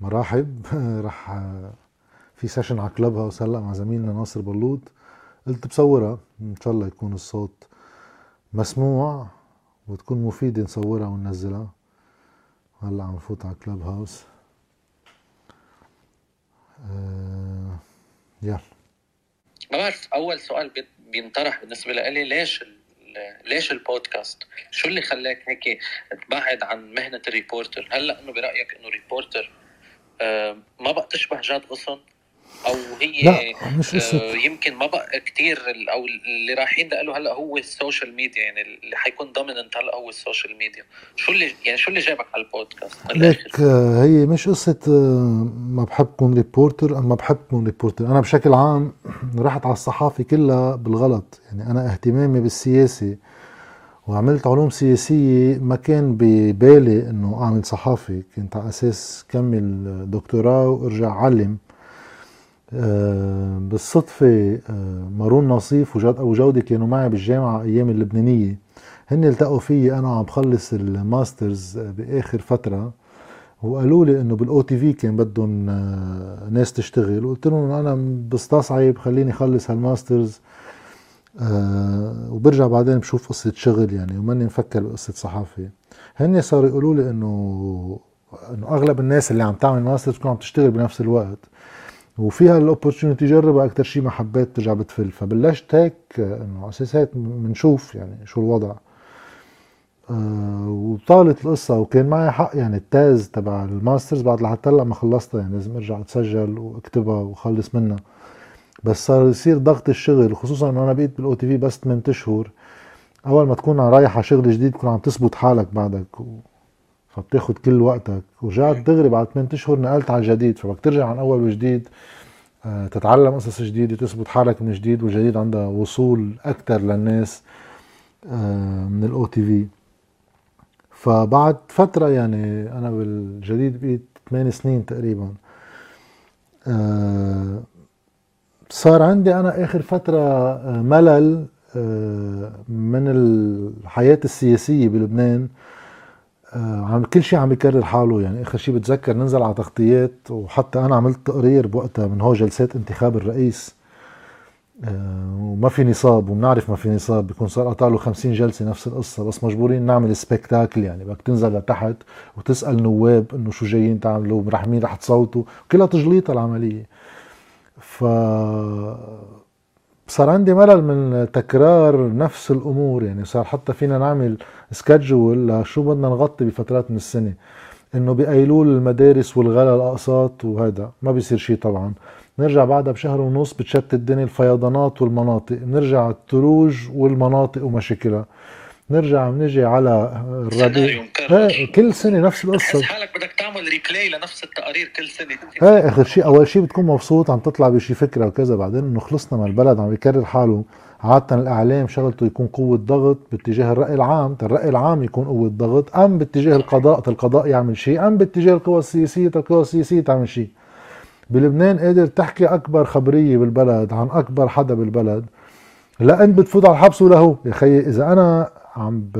مرحبا رح في session على Clubhouse هلأ مع زميلنا ناصر بلوط. قلت بصورها إن شاء الله يكون الصوت مسموع وتكون مفيدة نصورها وننزلها. هلأ عم نفوت على Clubhouse آه يلا. ما بعرف أول سؤال بينطرح بالنسبة لي ليش ليش البودكاست؟ شو اللي خلاك هيك تبعد عن مهنة ال reporter؟ هل لأنه برأيك إنه reporter ما بقى تشبه جاد غصن؟ أو هي لا مش قصة. آه، يمكن ما بقى كثير أو اللي رايحين له هلأ هو السوشيال ميديا يعني اللي حيكون dominant هلأ هو ال social media. شو اللي يعني شو اللي جابك على البودكاست ليك آه، هي مش قصة ما بحب كون reporter ما بحب كون reporter أنا بشكل عام رحت على الصحافة كلها بالغلط. يعني أنا اهتمامي بالسياسة وعملت علوم سياسية ما كان ببالي إنه أعمل صحافي كنت على أساس كمل دكتوراه وأرجع علم أه بالصدفة أه مارون نصيف وجود أبو كانوا معي بالجامعة أيام اللبنانية. هن التقوا فيي أنا عم بخلص ال masters بآخر فترة. وقالوا لي إنه بال OTV كان بدهم آه، ناس تشتغل. وقلت لهم أنا بستصعب خليني اخلص هال masters. آه وبرجع بعدين بشوف قصة شغل يعني وماني مفكر بقصة صحافة. هن صاروا يقولوا لي إنه إنه أغلب الناس اللي عم تعمل ماستر تكون عم تشتغل بنفس الوقت وفيها ال opportunity جربها أكثر شيء ما حبيت ترجع بتفل. فبلشت هيك إنه أساس هيك بنشوف يعني شو الوضع. آه وطالت القصة وكان معي حق يعني التاز تبع ال masters بعد لحتى هلأ ما خلصتها يعني لازم أرجع أتسجل وأكتبها وخلص منها. بس صار يصير ضغط الشغل خصوصا أنا بقيت بال OTV بس 8 أشهر. أول ما تكون رايح على شغل جديد تكون عم تثبت حالك بعدك و... فبتاخد كل وقتك. ورجعت دغري بعد 8 أشهر نقلت على الجديد فبدك ترجع عن أول وجديد آه، تتعلم قصص جديدة تثبت حالك من جديد والجديد عندها وصول أكثر للناس آه، من ال OTV فبعد فترة يعني أنا بالجديد بقيت 8 سنين تقريبا آه، صار عندي أنا آخر فترة آه، ملل آه، من الحياة السياسية بلبنان. آه، عم كل شيء عم يكرر حاله. يعني آخر شيء بتذكر ننزل على تغطيات وحتى أنا عملت تقرير بوقتها من هو جلسات انتخاب الرئيس. وما في نصاب وبنعرف ما في نصاب بيكون صار قطع له 50 جلسة نفس القصة. بس مجبورين نعمل سبيكتاكل يعني. بدك تنزل لتحت وتسأل نواب إنه شو جايين تعملوا رح مين رح تصوتوا. كلها تجليطة العملية. ف صار عندي ملل من تكرار نفس الأمور يعني صار حتى فينا نعمل سكجول لشو بدنا نغطي بفترات من السنة. إنه بايلول المدارس والغلا الأقساط وهذا ما بيصير شيء طبعا. نرجع بعدها بشهر ونص بتشتت الدنيا الفيضانات والمناطق نرجع الثلوج والمناطق ومشاكلها. نرجع بنجي على الربيع. كل سنة نفس القصة. حالك بدك تعمل ريبلاي لنفس التقارير كل سنة. إيه آخر شيء أول شيء بتكون مبسوط عم تطلع بشي فكرة وكذا. بعدين إنه خلصنا من البلد عم يكرر حاله. عادة الإعلام شغلته يكون قوة ضغط باتجاه الرأي العام. الرأي العام يكون قوة ضغط أم باتجاه القضاء القضاء يعمل شيء أم باتجاه القوى السياسية القوى السياسية تعمل شيء. بلبنان قادر تحكي أكبر خبرية بالبلد عن أكبر حدا بالبلد. لا أنت بتفوت على الحبس ولا هو. يا خيي إذا أنا عم ب...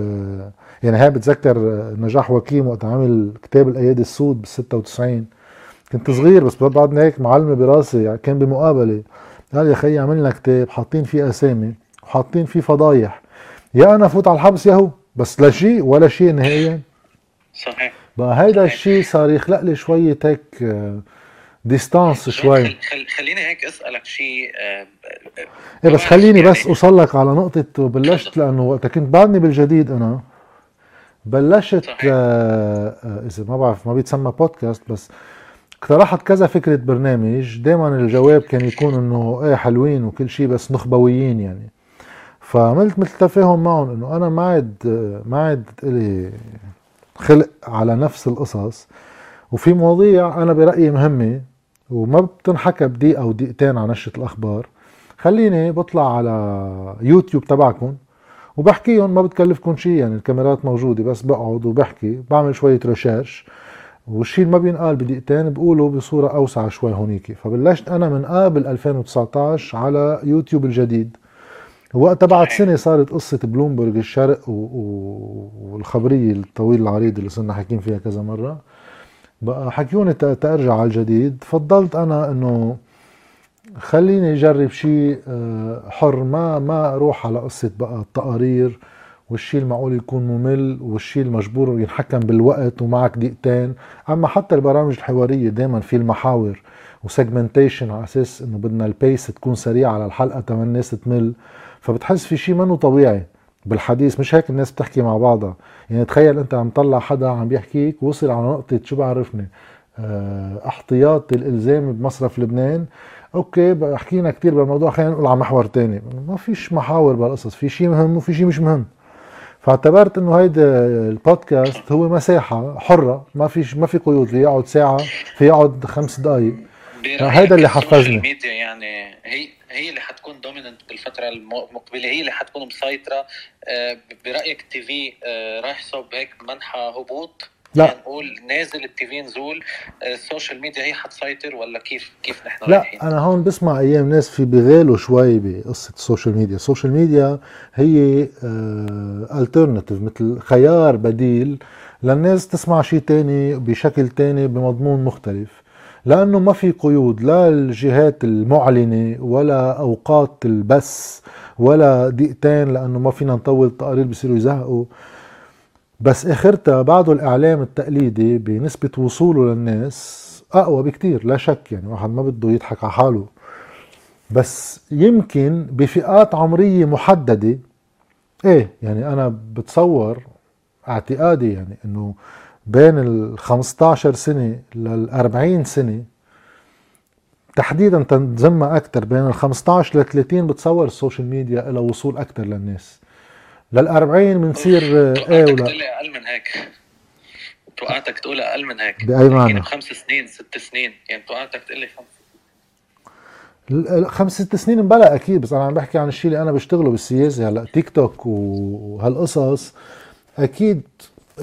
يعني هاي بتذكر نجاح واكيم وقت عمل كتاب الأيادي السود بال 96 كنت صغير بس بعدني هيك معلمة براسي يعني كان بمقابلة. قال يا خيي عملنا كتاب حاطين فيه أسامي وحاطين فيه فضايح. يا أنا فوت على الحبس يا هو بس لا شيء ولا شيء نهائيا. صحيح. بقى هيدا الشيء صار يخلق لي شوية هيك distance شوي. خليني هيك أسألك شيء آه، إيه بس خليني بس يعني اوصل لك على نقطة بلشت لأنه وقت كنت بعدني بالجديد أنا. بلشت آه آه إذا ما بعرف ما بيتسمى بودكاست بس اقترحت كذا فكرة برنامج. دائما الجواب كان يكون إنه إيه حلوين وكل شيء بس نخبويين يعني. فعملت مثل تفاهم معهم إنه أنا ما عاد ما عاد إلي خلق على نفس القصص. وفي مواضيع أنا برأيي مهمة وما بتنحكى بدقيقة أو دقيقتين على نشرة الأخبار. خليني بطلع على يوتيوب تبعكم وبحكيهم ما بتكلفكم شيء يعني الكاميرات موجودة بس بقعد وبحكي بعمل شوية research والشيء اللي ما بينقال بدقيقتين بقوله بصورة أوسع شوي هونيك. فبلشت أنا من قبل 2019 على يوتيوب الجديد. وقتها بعد سنة صارت قصة بلومبرج الشرق و... و... والخبرية الطويل العريض اللي صرنا حاكيين فيها كذا مرة. بقى حكيوني ترجع على الجديد. فضلت أنا إنه خليني أجرب شيء آه، حر. ما ما أروح على قصة بقى التقارير والشيء المعقول يكون ممل والشيء المجبور ينحكم بالوقت ومعك دقيقتين. أما حتى البرامج الحوارية دائما في المحاور و segmentation على أساس إنه بدنا ال pace تكون سريعه على الحلقة تمام الناس تمل فبتحس في شيء منه طبيعي. بالحديث مش هيك الناس بتحكي مع بعضها. يعني تخيل أنت عم طلع حدا عم بيحكيك وصل على نقطة شو بعرفني؟ آه احتياط الإلزام بمصرف لبنان. أوكي حكينا كثير بالموضوع خلينا نقول على محور تاني. ما فيش محاور بالقصص في شيء مهم وفي شيء مش مهم. فاعتبرت إنه هيدا البودكاست هو مساحة حرة ما في ما في قيود في يقعد ساعة في يقعد خمس دقائق هيدا اللي حفزني. الميديا يعني هي هي اللي حتكون dominant بالفترة المقبلة هي اللي حتكون مسيطرة. آه، برأيك TV آه، راح صوب هيك منحى هبوط؟ لا. يعني نقول نازل ال TV نزول آه، ال social media هي حتسيطر ولا كيف كيف نحن لا رايحين؟ أنا هون بسمع أيام ناس في بغالوا شوي بقصة ال social media ال social media هي alternative مثل خيار بديل للناس تسمع شيء تاني بشكل تاني بمضمون مختلف. لأنه ما في قيود لا الجهات المعلنة ولا أوقات البث ولا دقيقتين لأنه ما فينا نطول التقارير بصيروا يزهقوا. بس آخرتها بعده الإعلام التقليدي بنسبة وصوله للناس أقوى بكتير لا شك يعني واحد ما بده يضحك على حاله. بس يمكن بفئات عمرية محددة إيه يعني أنا بتصور اعتقادي يعني إنه بين ال 15 سنة لل 40 سنة تحديدا تنزمها أكثر بين ال 15 ل 30 بتصور ال social media لها وصول أكثر للناس. لل 40 بنصير إيه ولا؟ أقل من هيك. توقعتك تقول أقل من هيك. بأي معنى؟ يعني بخمس سنين ست سنين. يعني توقعتك تقول لي خمس خمس ست سنين مبلا أكيد بس أنا عم بحكي عن الشيء اللي أنا بشتغله بالسياسة. هلأ تيك توك وهالقصص أكيد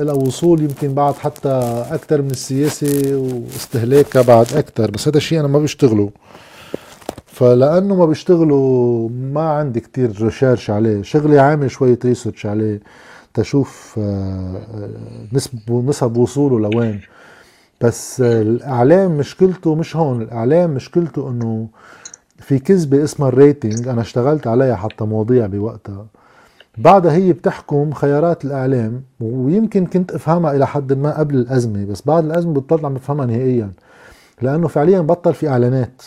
لها وصول يمكن بعد حتى أكثر من السياسة واستهلاكها بعد أكثر بس هذا الشيء أنا ما بشتغله فلأنه ما بشتغله ما عندي كتير research عليه. شغلي عامل شوية research عليه تشوف آه، آه، نسب نسب وصوله لوين. بس الإعلام مشكلته مش هون الإعلام مشكلته إنه في كذبة اسمها ال rating أنا اشتغلت عليها حتى مواضيع بوقتها. بعدها هي بتحكم خيارات الإعلام ويمكن كنت أفهمها إلى حد ما قبل الأزمة بس بعد الأزمة بطلت عم بفهمها نهائيا لأنه فعليا بطل في إعلانات.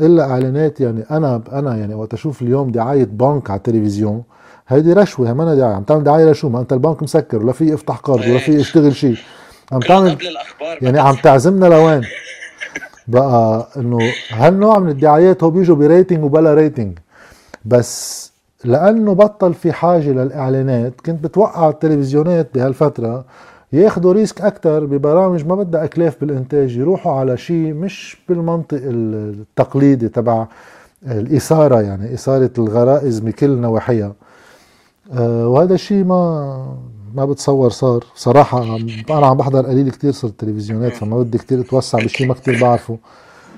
إلا إعلانات يعني أنا أنا يعني وقت أشوف اليوم دعاية بنك على التلفزيون هيدي رشوة ما دعايه عم تعمل دعاية لشو؟ ما أنت البنك مسكر ولا في افتح قرض ولا في اشتغل شيء. عم تعمل يعني عم تعزمنا لوين؟ بقى إنه هالنوع من الدعايات هو بيجوا ب rating وبلا rating بس لأنه بطل في حاجة للإعلانات. كنت بتوقع التلفزيونات بهالفترة ياخذوا risk أكثر ببرامج ما بدها أكلاف بالإنتاج يروحوا على شيء مش بالمنطق التقليدي تبع الإثارة يعني إثارة الغرائز بكل نواحيها. أه وهذا الشيء ما ما بتصور صار. صراحة أنا عم بحضر قليل كتير صرت التلفزيونات فما بدي كتير أتوسع بشيء ما كتير بعرفه.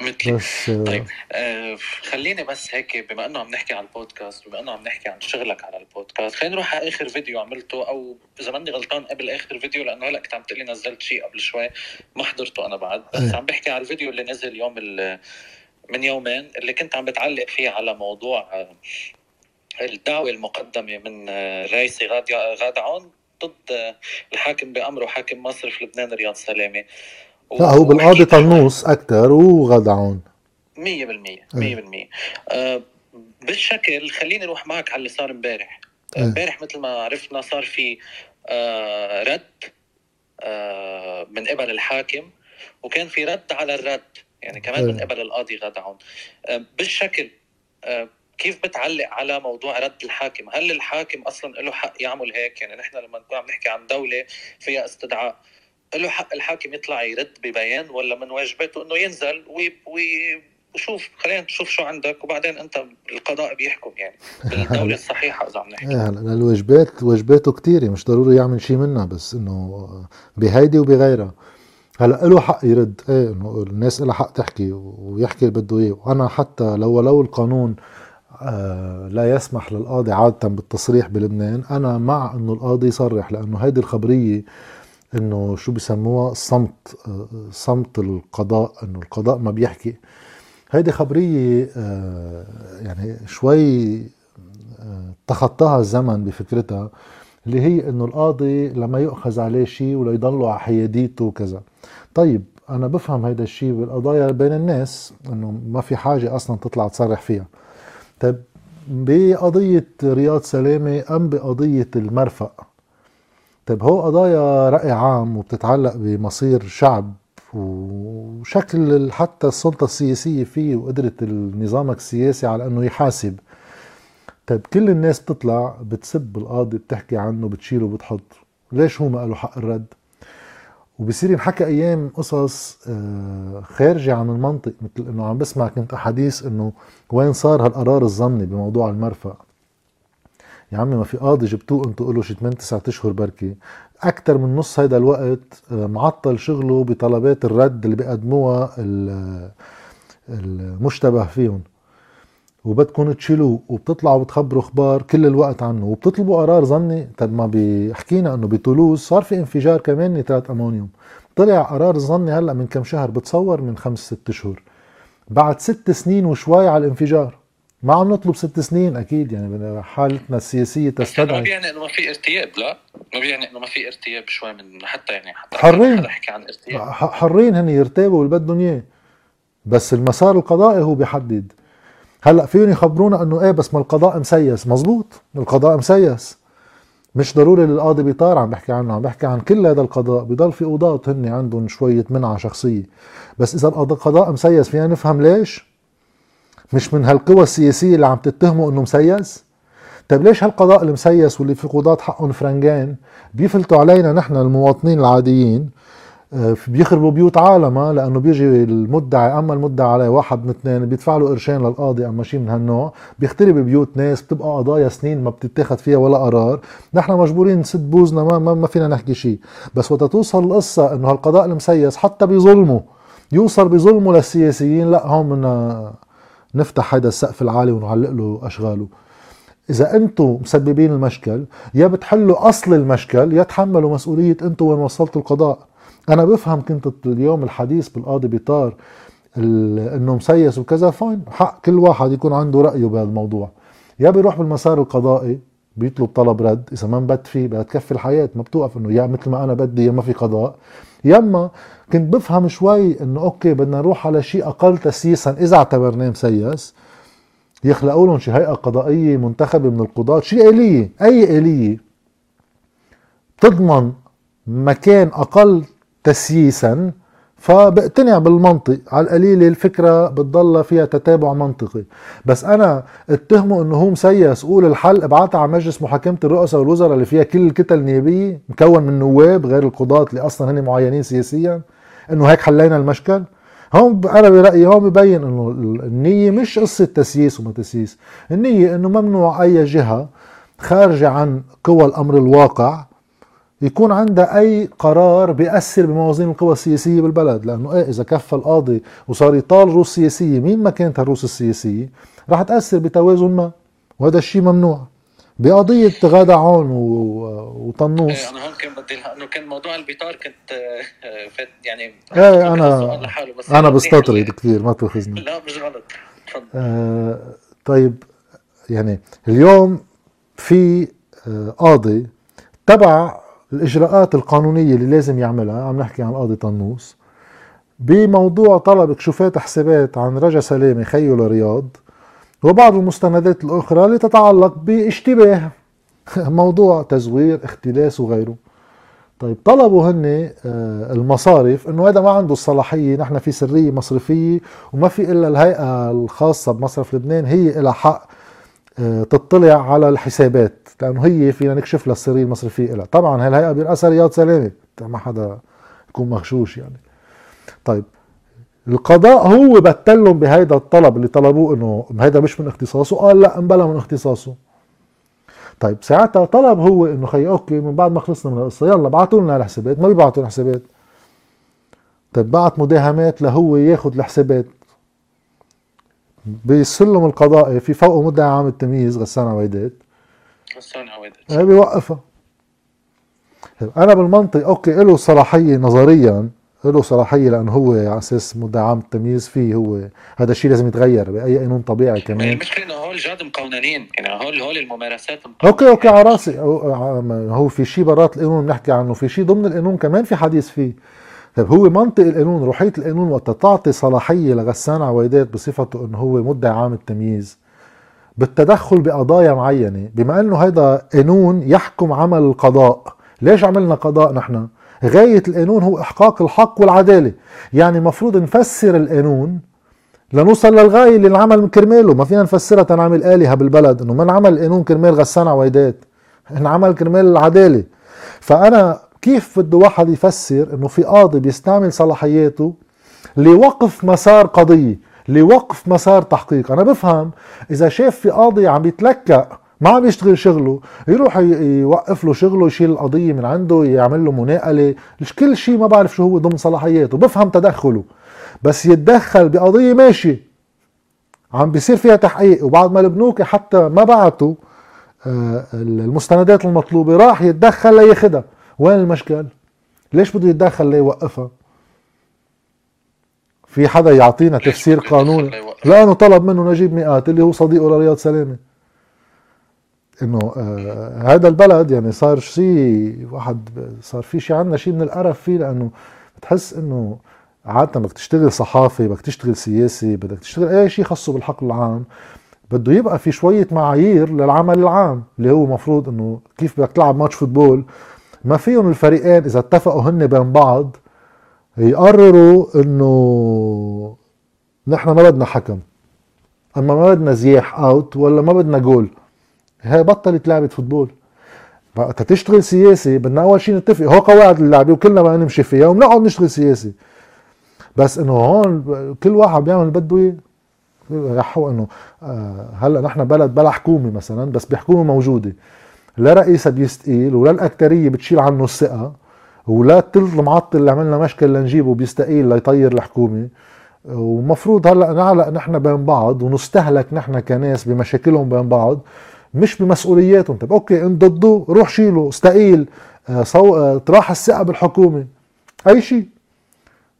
بس طيب آه خليني بس هيك بما إنه عم نحكي عن البودكاست بما إنه عم نحكي عن شغلك على البودكاست خلينا نروح على آخر فيديو عملته أو إذا ماني غلطان قبل آخر فيديو لأنه هلأ كنت عم تقلي نزلت شيء قبل شوي ما حضرته أنا بعد بس أيه. عم بحكي على الفيديو اللي نزل يوم من يومين اللي كنت عم بتعلق فيه على موضوع آه، الدعوة المقدمة من آه، رئيسي غادة عون ضد آه، الحاكم بامره حاكم مصر في لبنان رياض سلامة. لا هو بالقاضي طنوس أكثر وغدعون 100% 100% إيه. آه بالشكل خليني أروح معك على اللي صار امبارح. إيه. امبارح مثل ما عرفنا صار في آه رد آه من قبل الحاكم وكان في رد على الرد. يعني كمان من إيه. قبل القاضي غدعون آه بالشكل آه كيف بتعلق على موضوع رد الحاكم؟ هل الحاكم أصلا له حق يعمل هيك؟ يعني نحن لما نكون عم نحكي عن دولة فيها استدعاء. له حق الحاكم يطلع يرد ببيان ولا من واجباته إنه ينزل وشوف خلينا نشوف شو عندك وبعدين أنت القضاء بيحكم يعني بالدولة الصحيحة إذا عم نحكي. هلا الواجبات واجباته كثيره مش ضروري يعمل شيء منها بس إنه بهيدي وبغيرها. هلأ له حق يرد. إيه إنه الناس لها حق تحكي ويحكي اللي بده إياه. وأنا حتى لو لو القانون آه لا يسمح للقاضي عادة بالتصريح بلبنان أنا مع أنه القاضي يصرح لأنه هيدي الخبرية إنه شو بسموها صمت آه، صمت القضاء إنه القضاء ما بيحكي. هيدي خبرية آه، يعني شوي آه، تخطاها الزمن بفكرتها اللي هي إنه القاضي لما يؤخذ عليه شيء ولا يضلوا على حياديته وكذا. طيب أنا بفهم هيدا الشيء بالقضايا بين الناس إنه ما في حاجة أصلا تطلع تصرح فيها. طيب بقضية رياض سلامة أم بقضية المرفق طيب هو قضايا رأي عام وبتتعلق بمصير شعب وشكل حتى السلطة السياسية فيه وقدرة النظامك السياسي على إنه يحاسب. طيب كل الناس بتطلع بتسب القاضي بتحكي عنه بتشيله وبتحط ليش هو ما له حق الرد؟ وبصير ينحكى أيام قصص آه، خارجة عن المنطق مثل إنه عم بسمع كنت أحاديث إنه وين صار هالقرار الظني بموضوع المرفأ. يا عمي ما في قاضي جبتوه أنتوا له شي 8 9 أشهر بركي. أكثر من نص هيدا الوقت آه، معطل شغله بطلبات الرد اللي بيقدموها المشتبه فيهم. وبدكم تشيلوه وبتطلعوا بتخبروا أخبار كل الوقت عنه. وبتطلبوا قرار ظني طب ما بيحكينا إنه بتولوز. صار في انفجار كمان نترات أمونيوم. طلع قرار ظني هلأ من كم شهر بتصور من خمس ست أشهر. بعد ست سنين وشوي على الانفجار. ما عم نطلب ست سنين أكيد يعني حالتنا السياسية تستدعي ما بيعني إنه ما في ارتياب لا. ما بيعني إنه ما في ارتياب شوي من حتى يعني حتى حرين. حكي عن ارتياب. حرين هن يرتابوا اللي بدهم إياه. بس المسار القضائي هو بيحدد. هلأ فيهم يخبرونا إنه إيه بس ما القضاء مسيس. مزبوط. القضاء مسيس. مش ضروري القاضي بيطار عم بحكي عنه. عم بحكي عن كل هذا القضاء. بضل في قضاة هن عندهم شوية منعة شخصية. بس إذا القضاء مسيس فينا نفهم ليش؟ مش من هالقوى السياسية اللي عم تتهموا إنه مسيس؟ طيب ليش هالقضاء المسيس واللي في قضاة حقهم فرنجان بيفلتوا علينا نحن المواطنين العاديين آه، بيخربوا بيوت عالم لأنه بيجي المدعي أما المدعي عليه واحد من اثنين بيدفع له قرشين للقاضي أما شيء من هالنوع بيخترب بيوت ناس بتبقى قضايا سنين ما بتتاخذ فيها ولا قرار نحن مجبورين نسد بوزنا ما, ما, ما فينا نحكي شيء بس وقت توصل القصة إنه هالقضاء المسيس حتى بظلمه يوصل بظلمه للسياسيين لا هون بدنا نفتح هذا السقف العالي ونعلق له أشغاله. إذا أنتم مسببين المشكل يا بتحلوا أصل المشكل يا تحملوا مسؤولية أنتم وين وصلتوا القضاء. أنا بفهم كنت اليوم الحديث بالقاضي بيطار إنه مسيس وكذا فاين حق كل واحد يكون عنده رأيه بهذا الموضوع يا بيروح بالمسار القضائي بيطلب طلب رد إذا ما انبت فيه بدها تكفي الحياة ما بتوقف إنه يا مثل ما أنا بدي يا ما في قضاء. يما كنت بفهم شوي إنه أوكي بدنا نروح على شيء أقل تسييسا إذا اعتبرناه مسيس يخلقوا لهم شي هيئة قضائية منتخبة من القضاة شيء آلية أي آلية تضمن مكان أقل تسييسا فبقتنع بالمنطق على القليلة الفكرة بتضل فيها تتابع منطقي. بس أنا اتهمه أنه هو مسيس. قول الحل ابعتها على مجلس محاكمة الرؤساء والوزراء اللي فيها كل الكتل النيابية مكون من نواب غير القضاة اللي أصلا هن معينين سياسيا. أنه هيك حلينا المشكل. هون أنا برأيي هون ببين أنه النية مش قصة تسييس وما تسييس. النية أنه ممنوع أي جهة خارجة عن قوى الأمر الواقع يكون عندها أي قرار بيأثر بموازين القوى السياسية بالبلد. لأنه إيه إذا كفى القاضي وصار يطال روس سياسية مين ما كانت الروس السياسية؟ رح تأثر بتوازن ما. وهذا الشيء ممنوع. بقضية غادة عون وطنوس. إيه أنا هون كان بدي إنه كان موضوع البيطار كنت آه، فات يعني إيه أنا أنا بستطرد كثير ما تأخذني. لا مش غلط. آه طيب يعني اليوم في آه قاضي تبع الإجراءات القانونية اللي لازم يعملها عم نحكي عن قاضي طنوس بموضوع طلب كشوفات حسابات عن رجا سلامة خيو لرياض وبعض المستندات الأخرى اللي تتعلق باشتباه. موضوع تزوير اختلاس وغيره. طيب طلبوا هن آه، المصارف إنه هذا ما عنده الصلاحية نحن في سرية مصرفية وما في إلا الهيئة الخاصة بمصرف لبنان هي لها حق آه، تطلع على الحسابات. لأنه هي فينا نكشف لها السرية المصرفية لها طبعا هاي الهيئه بيرأسها رياض سلامة. ما حدا يكون مغشوش يعني. طيب القضاء هو بتلهم بهيدا الطلب اللي طلبوه إنه هيدا مش من اختصاصه؟ قال لا انبلا من اختصاصه. طيب ساعتها طلب هو إنه خي okay من بعد ما خلصنا من القصة يلا ابعتوا لنا الحسابات. ما بيبعتوا الحسابات. طيب بعت مداهمات لهو ياخذ الحسابات. بالسلم القضائي في فوقه مدعي عام التمييز غسان عويدات. غسان عويدات. بيوقفها. أنا بالمنطق okay له صلاحية نظريا. له صلاحية لأنه هو على أساس مدعي عام التمييز فيه هو. هذا الشيء لازم يتغير بأي قانون طبيعي كمان. المشكلة انه هول جاد مقننين يعني هول هول الممارسات مقننين. okay okay على رأسي. هو في شيء برات القانون بنحكي عنه. في شيء ضمن القانون كمان في حديث فيه. طيب هو منطق القانون روحية القانون وقت تعطي صلاحية لغسان عويدات بصفته إنه هو مدعي عام التمييز بالتدخل بقضايا معينة بما إنه هذا قانون يحكم عمل القضاء. ليش عملنا قضاء نحن؟ غاية القانون هو إحقاق الحق والعدالة. يعني مفروض نفسر القانون لنوصل للغاية اللي انعمل كرماله. ما فينا نفسرها تنعمل آلهة بالبلد. إنه ما انعمل القانون كرمال غسان عويدات انعمل كرمال العدالة فأنا كيف بده واحد يفسر إنه في قاضي بيستعمل صلاحياته لوقف مسار قضية لوقف مسار تحقيق؟ أنا بفهم إذا شاف في قاضي عم يتلكأ ما عم يشتغل شغله يروح يوقف له شغله يشيل القضية من عنده يعمل له مناقلة. كل شيء ما بعرف شو هو ضمن صلاحياته بفهم تدخله. بس يتدخل بقضية ماشي عم بيصير فيها تحقيق. وبعد ما البنوك حتى ما بعتوا آه، المستندات المطلوبة راح يتدخل لياخدها. وين المشكل؟ ليش بده يتدخل ليوقفها؟ في حدا يعطينا تفسير قانوني؟ لأنه طلب منه نجيب مئات اللي هو صديقه لرياض سلامة. إنه آه هذا البلد يعني صار شيء واحد صار في شيء عندنا شيء من القرف فيه لأنه بتحس إنه عادة بدك تشتغل صحافي بدك تشتغل سياسي بدك تشتغل أي شيء خاصه بالحقل العام بده يبقى في شوية معايير للعمل العام اللي هو مفروض إنه كيف بدك تلعب match football. ما فيهم الفريقين إذا اتفقوا هن بين بعض يقرروا إنه نحن ما بدنا حكم. أما ما بدنا زياح out ولا ما بدنا جول هي بطلت لعبة فوتبول. وقت تشتغل سياسي بدنا أول شيء نتفق. هو قواعد اللعبة وكلنا بدنا نمشي فيها وبنقعد نشتغل سياسي. بس إنه هون كل واحد بيعمل اللي بده إياه. يحو إنه آه، هلأ نحن بلد بلا حكومة مثلا بس بحكومه موجودة. لا رئيسها بيستقيل ولا الأكترية بتشيل عنه الثقة ولا الثلث المعطل اللي عملنا مشكل لنجيبه بيستقيل ليطير الحكومة. ومفروض هلأ نعلق نحن بين بعض ونستهلك نحن كناس بمشاكلهم بين بعض. مش بمسؤولياتهم طب okay انت ضده روح شيله استقيل آه، صو... آه، طرح الثقه بالحكومة. أي شيء.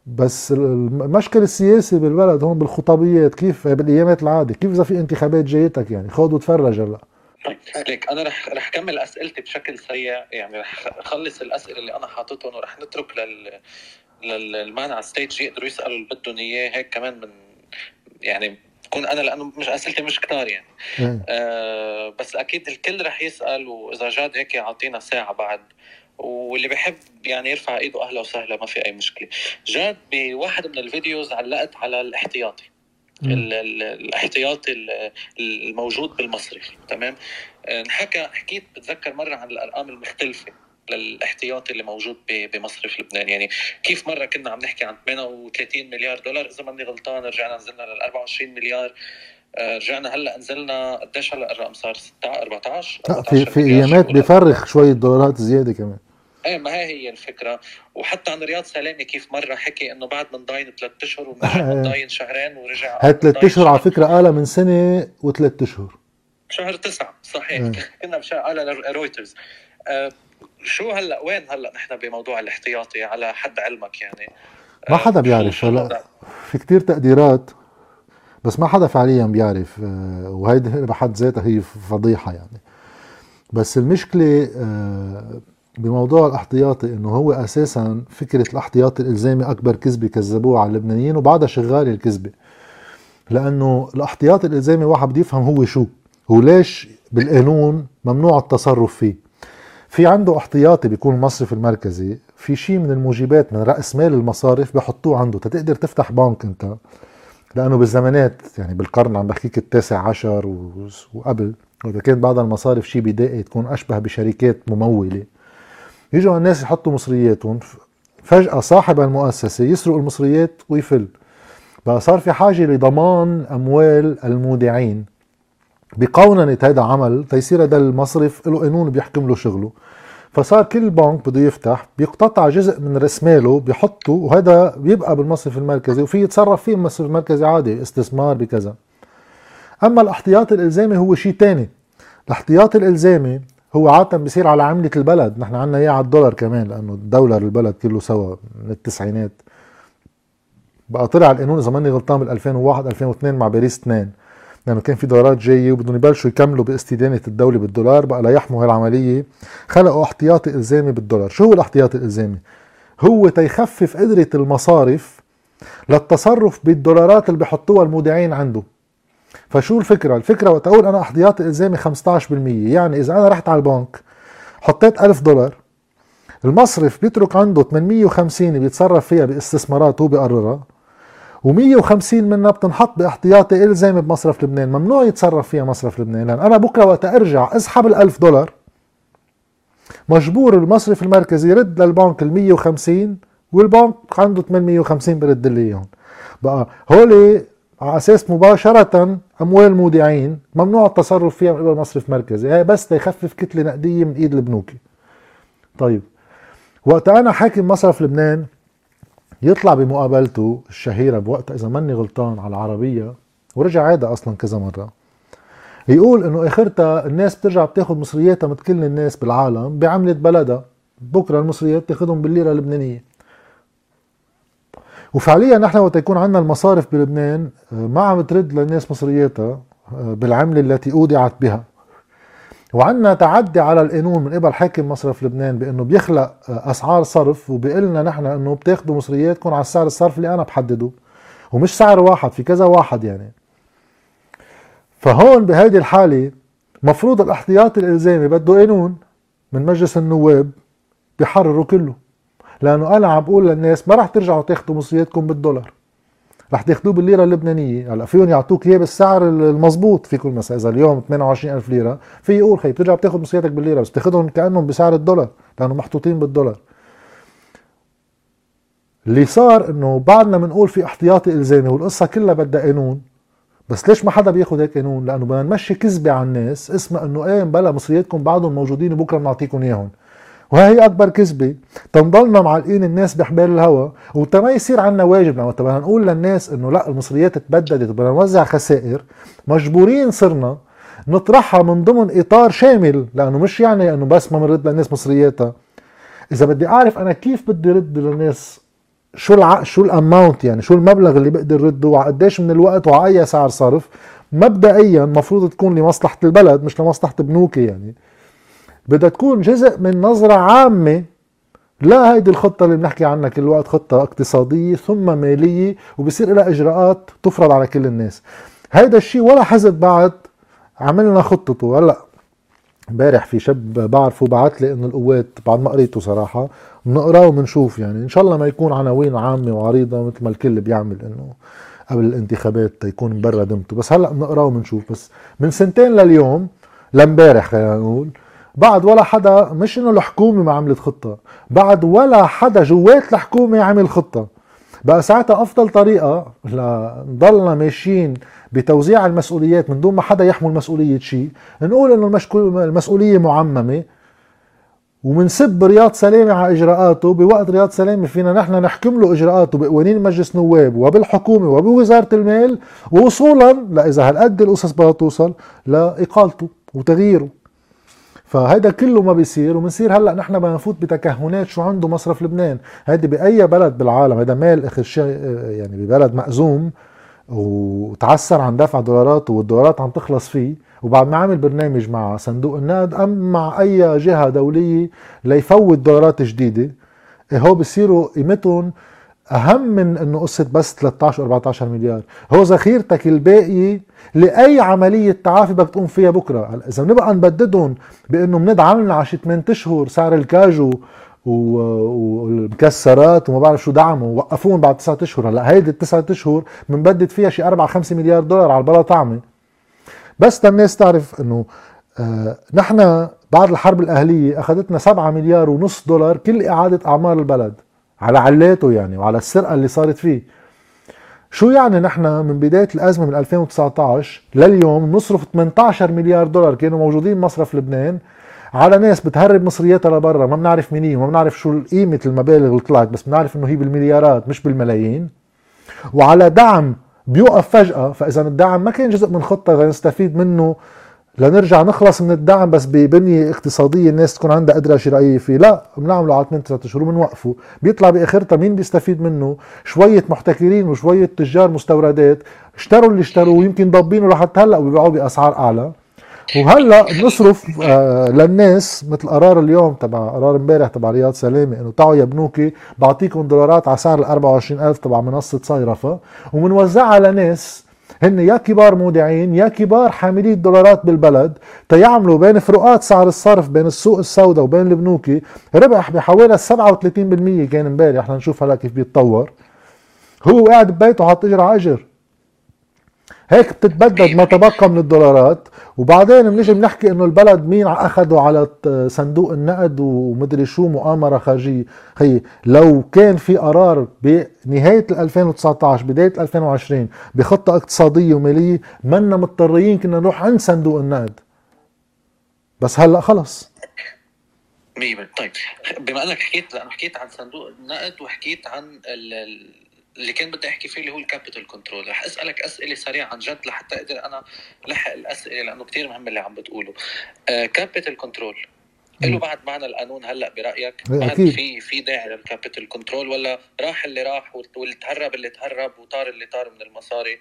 بس المشكل السياسي بالبلد هون بالخطابيات كيف بالأيامات العادي كيف إذا في انتخابات جايتك يعني؟ خذ وتفرج هلا. ليك أنا رح رح كمل أسئلتي بشكل سريع. يعني رح اخلص الأسئلة اللي أنا حاططهم ورح نترك لل للمان على ال stage يقدروا يسألوا اللي بدهم إياه. هيك كمان من يعني بكون أنا لأنه مش أسئلتي مش كتار يعني. آه بس أكيد الكل رح يسأل وإذا جاد هيك يعطينا ساعة بعد. واللي بحب يعني يرفع إيده أهلا وسهلا ما في أي مشكلة. جاد بواحد من الفيديوز علقت على الاحتياطي. ال- ال- الاحتياطي ال- الموجود بالمصرف تمام؟ آه، انحكى حكيت بتذكر مرة عن الأرقام المختلفة. للاحتياطي اللي موجود بمصرف لبنان. يعني كيف مرة كنا عم نحكي عن 38 مليار دولار؟ إذا ماني غلطان رجعنا نزلنا لل 24 مليار. آه، رجعنا هلأ نزلنا قديش هلأ الرقم صار؟ 16 14 لا في 14 في أيامات بفرخ شوية دولارات زيادة كمان. إيه ما هي هي الفكرة. وحتى عن رياض سلامه كيف مرة حكي إنه بعد من ضاين ثلاث أشهر ونرجع من ضاين شهرين ورجع هاي ثلاث أشهر على. فكرة قالها من سنة وثلاث أشهر. شهر تسعة صحيح. مم. كنا بشهر على رويترز آه شو هلا؟ وين هلا نحن بموضوع الاحتياطي على حد علمك يعني؟ ما آه، حدا شو- بيعرف هلا؟ في كتير تقديرات بس ما حدا فعليا بيعرف آه، وهيدي بحد ذاتها هي فضيحة يعني. بس المشكلة آه، بموضوع الاحتياطي إنه هو أساسا فكرة الاحتياطي الإلزامي أكبر كذبة كذبوها على اللبنانيين وبعدها شغالة الكذبة. لأنه الاحتياطي الإلزامي واحد بده يفهم هو شو هو ليش بالقانون ممنوع التصرف فيه. في عنده احتياطي بيكون المصرف المركزي في شيء من الموجبات من رأس مال المصارف بحطوه عنده. تقدر تفتح بنك انت لأنه بالزمانات يعني بالقرن عم بحكيك التاسع عشر وقبل وإذا كانت بعض المصارف شيء بدائي تكون أشبه بشركات ممولة. يجوا الناس يحطوا مصرياتهم فجأة صاحب المؤسسة يسرق المصريات ويفل. بقى صار في حاجة لضمان أموال المودعين. بقوننة هذا عمل تيصير هذا المصرف له قانون بيحكم له شغله. فصار كل بنك بده يفتح بيقتطع جزء من راس ماله بيحطه وهذا بيبقى بالمصرف المركزي وفي يتصرف فيه المصرف المركزي عادي استثمار بكذا. أما الاحتياطي الإلزامي هو شيء تاني. الاحتياطي الإلزامي هو عادة بيصير على عملة البلد. نحن عنا اياه على الدولار كمان لأنه الدولار البلد كله سوا من التسعينات. بقى طلع القانون إذا ماني غلطان بال 2001 2002 مع باريس 2 لأنه كان في دولارات جاية وبدهم يبلشوا يكملوا باستدانة الدولة بالدولار بقى ليحموا هالعمليه خلقوا احتياطي إلزامي بالدولار، شو هو الاحتياطي الإلزامي؟ هو تيخفف قدرة المصارف للتصرف بالدولارات اللي بحطوها المودعين عنده. فشو الفكرة؟ الفكرة وقت أقول أنا احتياطي إلزامي 15% يعني إذا أنا رحت على البنك حطيت 1000 دولار المصرف بيترك عنده 850 بيتصرف فيها باستثمارات هو بيقررها و150 منها بتنحط باحتياطي الزامي بمصرف لبنان. ممنوع يتصرف فيها مصرف لبنان. لأن أنا بكرة وقت أرجع أسحب ال1000 دولار. مجبور المصرف المركزي يرد للبنك ال 150 والبنك عنده 850 برد لي إياهم. بقى هولي على أساس مباشرة أموال مودعين ممنوع التصرف فيها من قبل مصرف مركزي. هي بس تخفف كتلة نقدية من إيد البنوكي. طيب وقت أنا حاكم مصرف لبنان يطلع بمقابلته الشهيرة بوقتها إذا ماني غلطان على العربية ورجع عادة أصلا كذا مرة. يقول إنه آخرتها الناس بترجع بتاخد مصرياتها مثل كل الناس بالعالم بعملة بلدها. بكرة المصريات تاخدهم بالليرة اللبنانية. وفعليا نحن وقت يكون عندنا المصارف بلبنان ما عم ترد للناس مصرياتها بالعملة التي أودعت بها. وعندنا تعدي على القانون من قبل حاكم مصرف لبنان بأنه بيخلق أسعار صرف وبيقول لنا نحن أنه بتاخذوا مصرياتكم على السعر الصرف اللي أنا بحدده. ومش سعر واحد في كذا واحد يعني. فهون بهيدي الحالة مفروض الاحتياطي الإلزامي بده قانون من مجلس النواب بيحرروا كله. لأنه أنا عم بقول للناس ما راح ترجعوا تاخذوا مصرياتكم بالدولار. رح تاخذوه بالليرة اللبنانية. هلا فيهم يعطوك إياه بالسعر المضبوط في كل مساء. إذا اليوم 28000 ليرة في يقول خي بترجع بتاخذ مصرياتك بالليرة بس بتاخذهم كأنهم بسعر الدولار لأنه محطوطين بالدولار. اللي صار إنه بعدنا بنقول في احتياطي إلزامي والقصة كلها بدها قانون بس ليش ما حدا بياخذ هيك قانون؟ لأنه بدنا نمشي كذبة على الناس اسمها إنه إيه بلا مصرياتكم بعدهم موجودين وبكرة بنعطيكم إياهم. وهي أكبر كذبة. تنضلنا معلقين الناس بحبال الهوا وتا يصير عنا واجب وقت بدنا نقول للناس إنه لا المصريات تبددت وبدنا نوزع خسائر. مجبورين صرنا نطرحها من ضمن إطار شامل لأنه مش يعني إنه بس ما بنرد للناس مصرياتها. إذا بدي أعرف أنا كيف بدي رد للناس شو الع... شو الأماونت يعني شو المبلغ اللي بقدر رده وقديش من الوقت وعلى سعر صرف. مبدئيا المفروض تكون لمصلحة البلد مش لمصلحة بنوكي يعني. بدها تكون جزء من نظرة عامة. لا هيدي الخطة اللي بنحكي عنها كل وقت خطة اقتصادية ثم مالية وبصير لها إجراءات تفرض على كل الناس. هيدا الشيء ولا حزب بعد عملنا خطته. هلأ امبارح في شاب بعرفه بعت لي إنه القوات بعد ما قريته صراحة بنقراه وبنشوف يعني. إن شاء الله ما يكون عناوين عامة وعريضة مثل ما الكل بيعمل إنه قبل الانتخابات يكون مبرر دمته. بس هلأ بنقراه وبنشوف. بس من سنتين لليوم لامبارح خلينا نقول بعد ولا حدا مش إنه الحكومة ما عملت خطة. بعد ولا حدا جوات الحكومة عمل خطة. بقى ساعتها أفضل طريقة لنضلنا ماشيين بتوزيع المسؤوليات من دون ما حدا يحمل مسؤولية شيء نقول إنه المسؤولية معممة. ومنسب رياض سلامة على إجراءاته بوقت رياض سلامة فينا نحن نحكم له إجراءاته بقوانين مجلس نواب وبالحكومة وبوزارة المال وصولا لإذا هالقد القصص بدها توصل لإقالته وتغييره. فهيدا كله ما بيصير وبنصير هلأ نحن بدنا نفوت بتكهنات شو عنده مصرف لبنان. هيدي بأي بلد بالعالم هذا مال اخر شيء يعني ببلد مأزوم وتعسر عن دفع دولارات والدولارات عم تخلص فيه وبعد ما عمل برنامج مع صندوق النقد أم مع أي جهة دولية ليفوت دولارات جديدة. إيه هو بصيروا قيمتهم أهم من إنه قصة بس 13 14 مليار. هو ذخيرتك الباقيه لأي عملية تعافي بدك تقوم فيها بكرة. إذا بنبقى نبددهم بإنه بندعم على شي 8 أشهر سعر الكاجو والمكسرات وما بعرف شو دعموا وقفوهم بعد تسعة أشهر. هلا هيدي التسعة أشهر بنبدد فيها شي 4 5 مليار دولار على البلا طعمة. بس الناس تعرف إنه آه نحن بعد الحرب الأهلية أخذتنا 7 مليار ونص دولار كل إعادة أعمار البلد. على علاته يعني وعلى السرقة اللي صارت فيه. شو يعني نحن من بداية الأزمة من 2019 لليوم نصرف 18 مليار دولار كانوا موجودين مصرف لبنان على ناس بتهرب مصرياتها لبرا ما بنعرف مين هي وما بنعرف شو قيمه المبالغ اللي طلعت بس بنعرف إنه هي بالمليارات مش بالملايين. وعلى دعم بيوقف فجأة فإذا الدعم ما كان جزء من خطة لنستفيد منه لنرجع نخلص من الدعم بس ببنية اقتصادية الناس تكون عندها قدرة شرائية فيه. لا بنعمله على 2 3 شهور وبنوقفه. بيطلع بآخرتها مين بيستفيد منه؟ شوية محتكرين وشوية تجار مستوردات. اشتروا اللي اشتروه يمكن ضابينه لحتى هلأ وبيبيعوه بأسعار أعلى. وهلأ بنصرف آه للناس مثل قرار اليوم تبع قرار امبارح تبع رياض سلامة إنه تعوا يا بنوكي بعطيكم دولارات على سعر ال 24000 تبع منصة صيرفة وبنوزعها لناس هن يا كبار مودعين يا كبار حاملي الدولارات بالبلد تيعملوا بين فروقات سعر الصرف بين السوق السوداء وبين البنوكي. ربح بحوالي 37% كان امبارح لنشوف هلا كيف بيتطور. هو قاعد ببيته حاط اجر على إجر. هيك بتتبدد ما تبقى من الدولارات. وبعدين بنيجي بنحكي إنه البلد مين اخذوا على صندوق النقد ومدري شو مؤامرة خارجية. هي لو كان في قرار بنهاية 2019 بداية 2020 بخطة اقتصادية ومالية منا مضطرين كنا نروح عند صندوق النقد. بس هلأ خلص. طيب بما إنك حكيت لأنه حكيت عن صندوق النقد وحكيت عن ال اللي كان بدي أحكي فيه اللي هو ال capital control رح أسألك أسئلة سريعة عن جد لحتى أقدر أنا لحق الأسئلة لأنه كثير مهم اللي عم بتقوله. capital control له بعد معنى القانون هلأ برأيك؟ بعد في في داعي لل capital control ولا راح اللي راح واللي تهرب اللي تهرب وطار اللي طار من المصاري؟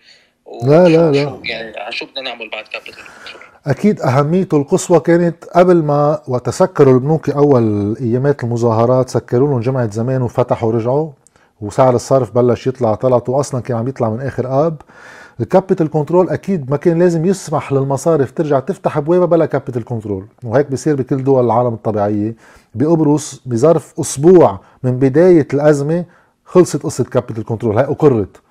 لا لا لا. يعني شو بدنا نعمل بعد capital control أكيد أهميته القصوى كانت قبل ما وتسكروا البنوك أول أيامات المظاهرات سكروا لهم جمعة زمان وفتحوا ورجعوا. وسعر الصرف بلش يطلع طلعت واصلا كان عم يطلع من آخر آب. ال capital control أكيد ما كان لازم يسمح للمصارف ترجع تفتح أبوابها بلا capital control. وهيك بيصير بكل دول العالم الطبيعية. بقبرص بظرف أسبوع من بداية الأزمة خلصت قصة capital control. هي أقرت.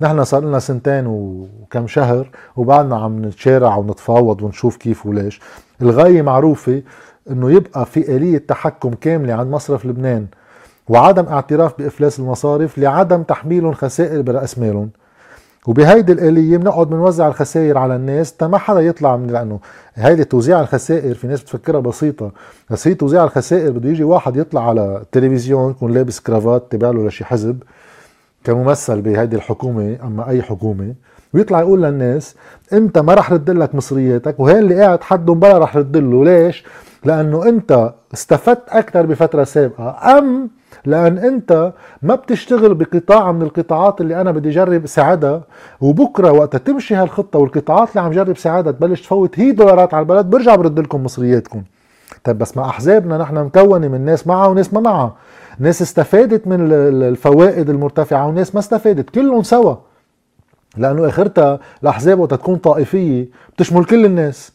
نحن صار لنا سنتين وكم شهر وبعدنا عم نتشارع ونتفاوض ونشوف كيف وليش. الغاية معروفة إنه يبقى في آلية تحكم كاملة عند مصرف لبنان. وعدم اعتراف بإفلاس المصارف لعدم تحميلهم خسائر براس مالهم. وبهيدي الآلية بنقعد بنوزع الخسائر على الناس تا ما حدا يطلع من لأنه هيدي توزيع الخسائر في ناس بتفكرها بسيطة. بس هي توزيع الخسائر بده يجي واحد يطلع على التلفزيون يكون لابس كرافات تبع له لشي حزب كممثل بهيدي الحكومة أما أي حكومة ويطلع يقول للناس أنت ما رح رد لك مصرياتك وهي اللي قاعد حدهم بلا رح رد له. ليش؟ لأنه أنت استفدت أكثر بفترة سابقة. أم لأن أنت ما بتشتغل بقطاع من القطاعات اللي أنا بدي اجرب ساعدها وبكرة وقت تمشي هالخطة والقطاعات اللي عم جرب ساعدها تبلش تفوت هي دولارات على البلد برجع برد لكم مصرياتكم. طيب بس مع أحزابنا نحن مكونة من ناس معها وناس ما معها. ناس استفادت من الفوائد المرتفعة وناس ما استفادت كلهم سوا. لأنه آخرتها الأحزاب وقت تكون طائفية بتشمل كل الناس.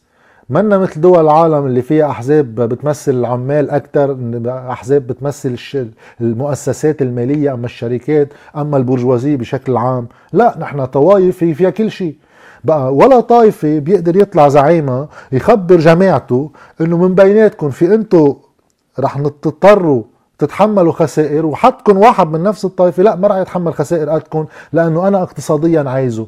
منا مثل دول العالم اللي فيها أحزاب بتمثل العمال أكثر أحزاب بتمثل المؤسسات المالية أما الشركات أما البرجوازية بشكل عام. لا نحن طوائف فيها كل شيء. بقى ولا طائفة بيقدر يطلع زعيمها يخبر جماعته إنه من بيناتكم في أنتو رح تضطروا تتحملوا خسائر وحطكم واحد من نفس الطائفة. لا ما رح يتحمل خسائر قدكم لأنه أنا اقتصاديا عايزه.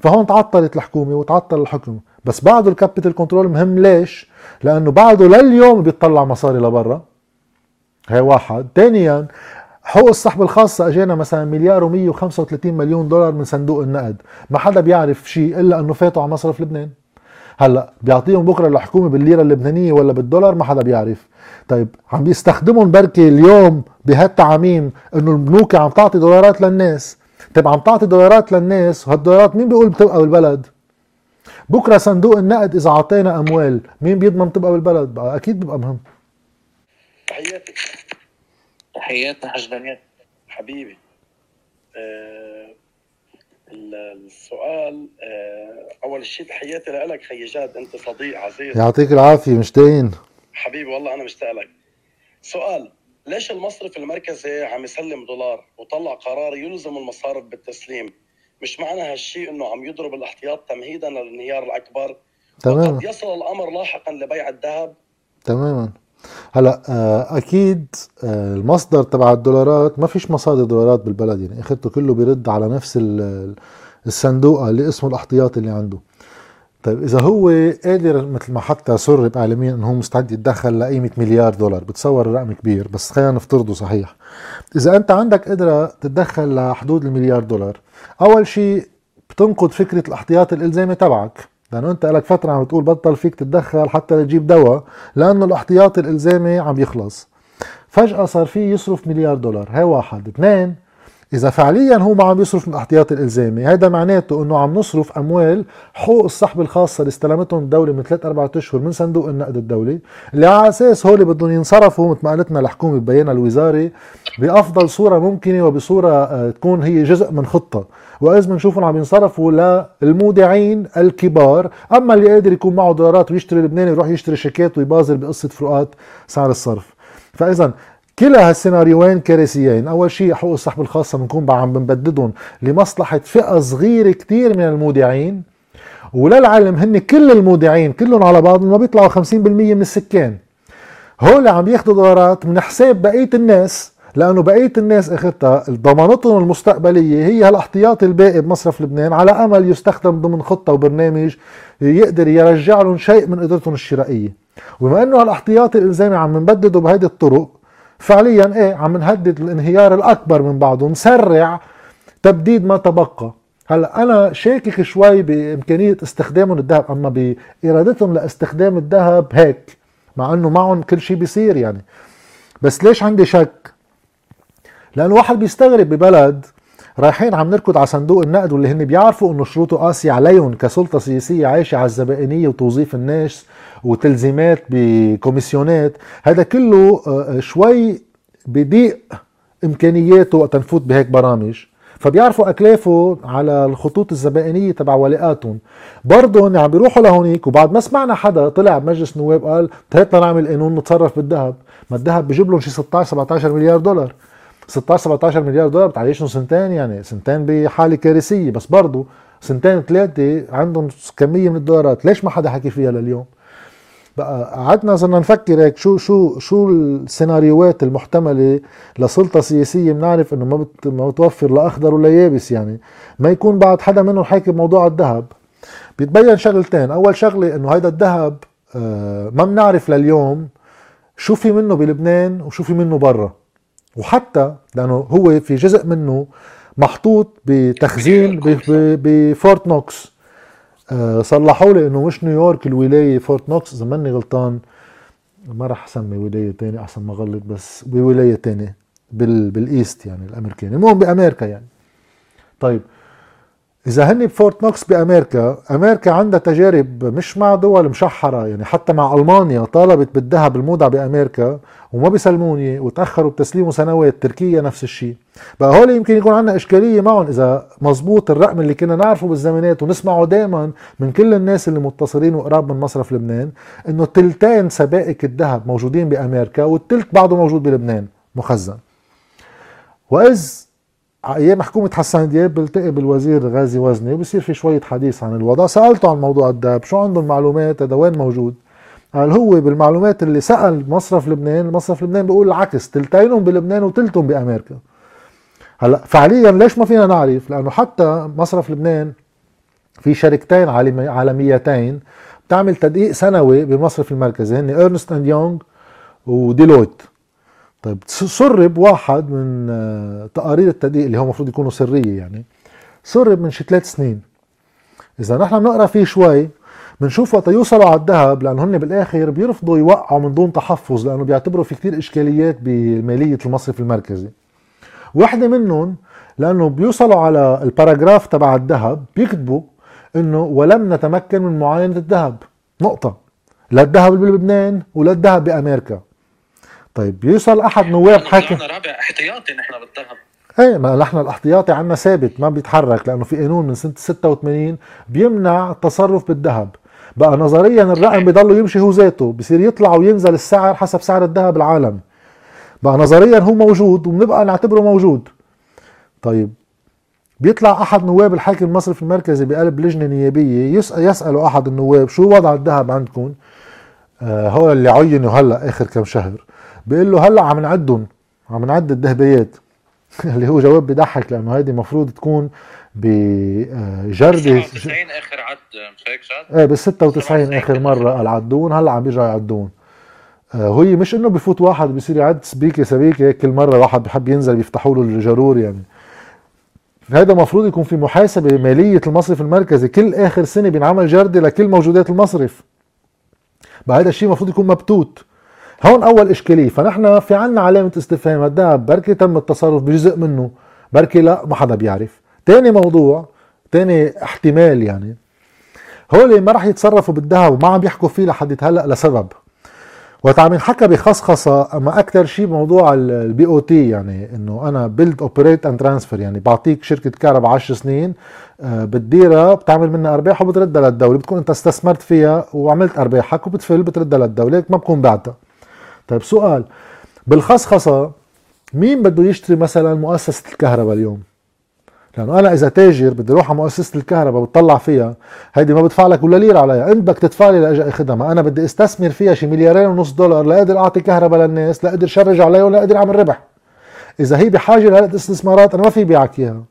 فهون تعطلت الحكومة وتعطل الحكم بس بعده ال capital control مهم ليش؟ لأنه بعده لليوم بيطلع مصاري لبرا هي واحد ثانيا حقوق السحب الخاصة اجانا مثلا مليار و135 مليون دولار من صندوق النقد، ما حدا بيعرف شيء إلا إنه فاتوا على مصرف لبنان. هلأ بيعطيهم بكرة الحكومة بالليرة اللبنانية ولا بالدولار ما حدا بيعرف. طيب عم بيستخدمهم بركي اليوم بهالتعاميم إنه البنوك عم تعطي دولارات للناس، طيب عم تعطي دولارات للناس وهالدولارات مين بيقول بتبقى بالبلد بكرة صندوق النقد إذا أعطينا أموال. مين بيضمن تبقى بالبلد؟ بقى أكيد بيبقى مهم. تحياتي. تحياتنا حاج دانيال. حبيبي. آه السؤال آه أول شيء تحياتي لك خي جاد أنت صديق عزيز. يعطيك العافية مشتاقين حبيبي والله أنا مشتاق لك. سؤال ليش المصرف المركزي عم يسلم دولار وطلع قرار يلزم المصارف بالتسليم؟ مش معنى هالشيء إنه عم يضرب الاحتياط تمهيدا للانهيار الأكبر. تماما. وقد يصل الأمر لاحقا لبيع الذهب. تماما. هلأ آه، أكيد آه، المصدر تبع الدولارات ما فيش مصادر دولارات بالبلد يعني اخرته كله بيرد على نفس الصندوق اللي اسمه الاحتياطي اللي عنده. طيب إذا هو قادر مثل ما حتى سرب اعلاميا إنه هو مستعد يتدخل لقيمة مليار دولار بتصور رقم كبير بس خلينا نفترضه صحيح. إذا أنت عندك قدرة تتدخل لحدود المليار دولار أول شيء بتنقض فكرة الاحتياط الإلزامي تبعك. لأنه أنت لك فترة عم تقول بطل فيك تتدخل حتى تجيب دواء لأنه الاحتياطي الإلزامي عم يخلص. فجأة صار في يصرف مليار دولار. هاي واحد. اثنين إذا فعليا هو ما عم يصرف من الاحتياطي الإلزامي. هذا معناته إنه عم نصرف أموال حقوق الصحب الخاصة اللي استلمتهم الدولة من ثلاث أربع أشهر من صندوق النقد الدولي اللي على أساس هول بدهم ينصرفوا مثل ما قالتنا الحكومة ببيانها الوزاري بأفضل صورة ممكنة وبصورة آه، تكون هي جزء من خطة. واذ بنشوفهم عم ينصرفوا للمودعين الكبار أما اللي قادر يكون معه دولارات ويشتري لبناني يروح يشتري شيكات ويبازر بقصة فروقات سعر الصرف. فاذا كلا هالسيناريوين كارثيين. أول شيء حقوق السحب الخاصة بنكون عم بنبددهم لمصلحة فئة صغيرة كتير من المودعين. وللعلم هن كل المودعين كلهم على بعضهم ما بيطلعوا 50% من السكان. هول عم ياخذوا دولارات من حساب بقية الناس لأنه بقية الناس أخذتها ضمانتهم المستقبلية هي هالاحتياطي الباقي بمصرف لبنان على أمل يستخدم ضمن خطة وبرنامج يقدر يرجع لهم شيء من قدرتهم الشرائية. وبما إنه هالاحتياطي الإلزامي عم نبدده بهيدي الطرق فعليا إيه عم نهدد الانهيار الأكبر من بعضه نسرع تبديد ما تبقى. هلأ أنا شاكك شوي بإمكانية استخدامهم الذهب أما بإرادتهم لاستخدام الذهب هيك مع إنه معهم كل شيء بيصير يعني. بس ليش عندي شك؟ لأنه واحد بيستغرب ببلد رايحين عم نركض على صندوق النقد واللي هن بيعرفوا إنه شروطه قاسية عليهم كسلطة سياسية عايشة على الزبائنية وتوظيف الناس وتلزيمات بكوميسيونات. هذا كله آه، شوي بضيق إمكانياته وقت نفوت بهيك برامج. فبيعرفوا أكلافه على الخطوط الزبائنية تبع ولاءاتهم برضه هن عم بيروحوا لهونيك وبعد ما سمعنا حدا طلع بمجلس النواب قال هاتنا نعمل قانون نتصرف بالذهب. ما الذهب بيجيب لهم شي 16 17 مليار دولار. 16 17 مليار دولار بتعيشهم سنتين يعني سنتين بحالة كارثية. بس برضه سنتين ثلاثة عندهم كمية من الدولارات. ليش ما حدا حكي فيها لليوم؟ بقى قعدنا صرنا نفكر هيك شو شو شو السيناريوهات المحتملة لسلطة سياسية بنعرف إنه ما بت ما بتوفر لا أخضر ولا يابس يعني ما يكون بعد حدا منهم حاكي بموضوع الذهب. بيتبين شغلتين. أول شغلة إنه هيدا الذهب آه ما بنعرف لليوم شو في منه بلبنان وشو في منه برا. وحتى لأنه هو في جزء منه محطوط بتخزين ب Fort Knox. آه، صلحوا لي إنه مش نيويورك الولاية Fort Knox. إذا ماني غلطان ما راح أسمي ولاية تانية أحسن ما غلط بس بولاية تانية بال بال East يعني الامريكاني المهم بأمريكا يعني. طيب إذا هني ب Fort Knox بأمريكا أمريكا عندها تجارب مش مع دول مشحرة يعني حتى مع ألمانيا طالبت بالذهب المودع بأمريكا وما بيسلموها وتأخروا بتسليمه سنوات تركيا نفس الشيء. بقى هول يمكن يكون عندنا إشكالية معهم إذا مزبوط الرقم اللي كنا نعرفه بالزمانات ونسمعه دائما من كل الناس اللي متصلين وقراب من مصرف لبنان إنه تلتين سبائك الذهب موجودين بأمريكا والتلت بعده موجود بلبنان مخزن. وإذ أيام حكومه حسان دياب بلتقي بالوزير غازي وزني وبصير في شوية حديث عن الوضع. سألته عن موضوع الدهب شو عندهم معلومات هذا وين موجود؟ قال هو بالمعلومات اللي سأل مصرف لبنان مصرف لبنان بيقول العكس تلتينهم بلبنان وتلتهم بأمريكا. هلا فعليا ليش ما فينا نعرف؟ لأنه حتى مصرف لبنان في شركتين عالميتين بتعمل تدقيق سنوي بالمصرف المركزي هن ايرنست أند يونغ وديلويت. طيب سرب واحد من آه، تقارير التدقيق اللي هو المفروض يكونوا سرية يعني. سرب من شي ثلاث سنين. إذا نحن بنقرأ فيه شوي بنشوف وقت يوصلوا على الذهب لأنه هن بالآخر بيرفضوا يوقعوا من دون تحفظ لأنه بيعتبروا في كثير إشكاليات بماليه المصرف المركزي. واحدة منهم لأنه بيوصلوا على الباراجراف تبع الذهب بيكتبوا إنه ولم نتمكن من معاينة الذهب. نقطة. لا الذهب بلبنان ولا الذهب بأمريكا. طيب بيوصل أحد نواب حاكم. رابع احتياطي نحن بالذهب إيه ما نحن الاحتياطي عنا ثابت ما بيتحرك لأنه في قانون من سنة 86 بيمنع التصرف بالذهب. بقى نظريا الرقم بضل يمشي هو ذاته بصير يطلع وينزل السعر حسب سعر الذهب العالمي بقى نظريا هو موجود وبنبقى نعتبره موجود. طيب بيطلع أحد نواب الحاكم المصرفي المركزي بقلب لجنة نيابية يسال يسالوا أحد النواب شو وضع الذهب عندكم؟ هو اللي عينوا هلا آخر كم شهر. بيقول له هلا عم نعدهم عم نعد الذهبيات. اللي هو جواب بيضحك لأنه هيدي المفروض تكون بجردة 96 آخر عد مش هيك شاد؟ إيه بال 96 آخر مرة قال عدون هلا عم بيرجعوا يعدون. آه هي مش إنه بفوت واحد بصير يعد سبيكة سبيكة كل مرة واحد بحب ينزل بيفتحوا له الجرور يعني. هذا المفروض يكون في محاسبة مالية المصرف المركزي. كل آخر سنة بينعمل جردة لكل موجودات المصرف. بقى هذا الشيء المفروض يكون مبتوت. هون أول إشكالية فنحن في عنا علامة استفهام الذهب بركي تم التصرف بجزء منه. بركي لا ما حدا بيعرف. تاني موضوع تاني احتمال يعني هول ما راح يتصرفوا بالذهب وما عم يحكوا فيه لحد هلأ لسبب. وقت عم ينحكى بخصخصة أما أكثر شيء بموضوع ال BOT يعني إنه أنا build operate and transfer يعني بعطيك شركة كهرباء 10 سنين آه، بتديرها بتعمل منها أرباح وبتردها للدولة بتكون أنت استثمرت فيها وعملت أرباحك وبتفل بتردها للدولة ما بكون بعتها. طيب سؤال بالخصخصة مين بده يشتري مثلا مؤسسة الكهرباء اليوم؟ لأنه أنا إذا تاجر بدي أروح على مؤسسة الكهرباء بتطلع فيها هيدي ما بدفع لك ولا ليرة عليها. انت بدك تدفع لي لاجي اخذها ما أنا بدي أستثمر فيها شي مليارين ونص دولار لاقدر أعطي كهرباء للناس لاقدر شرج عليها ولا أعمل ربح. إذا هي بحاجة لهالقد استثمارات أنا ما في بيعك إياها.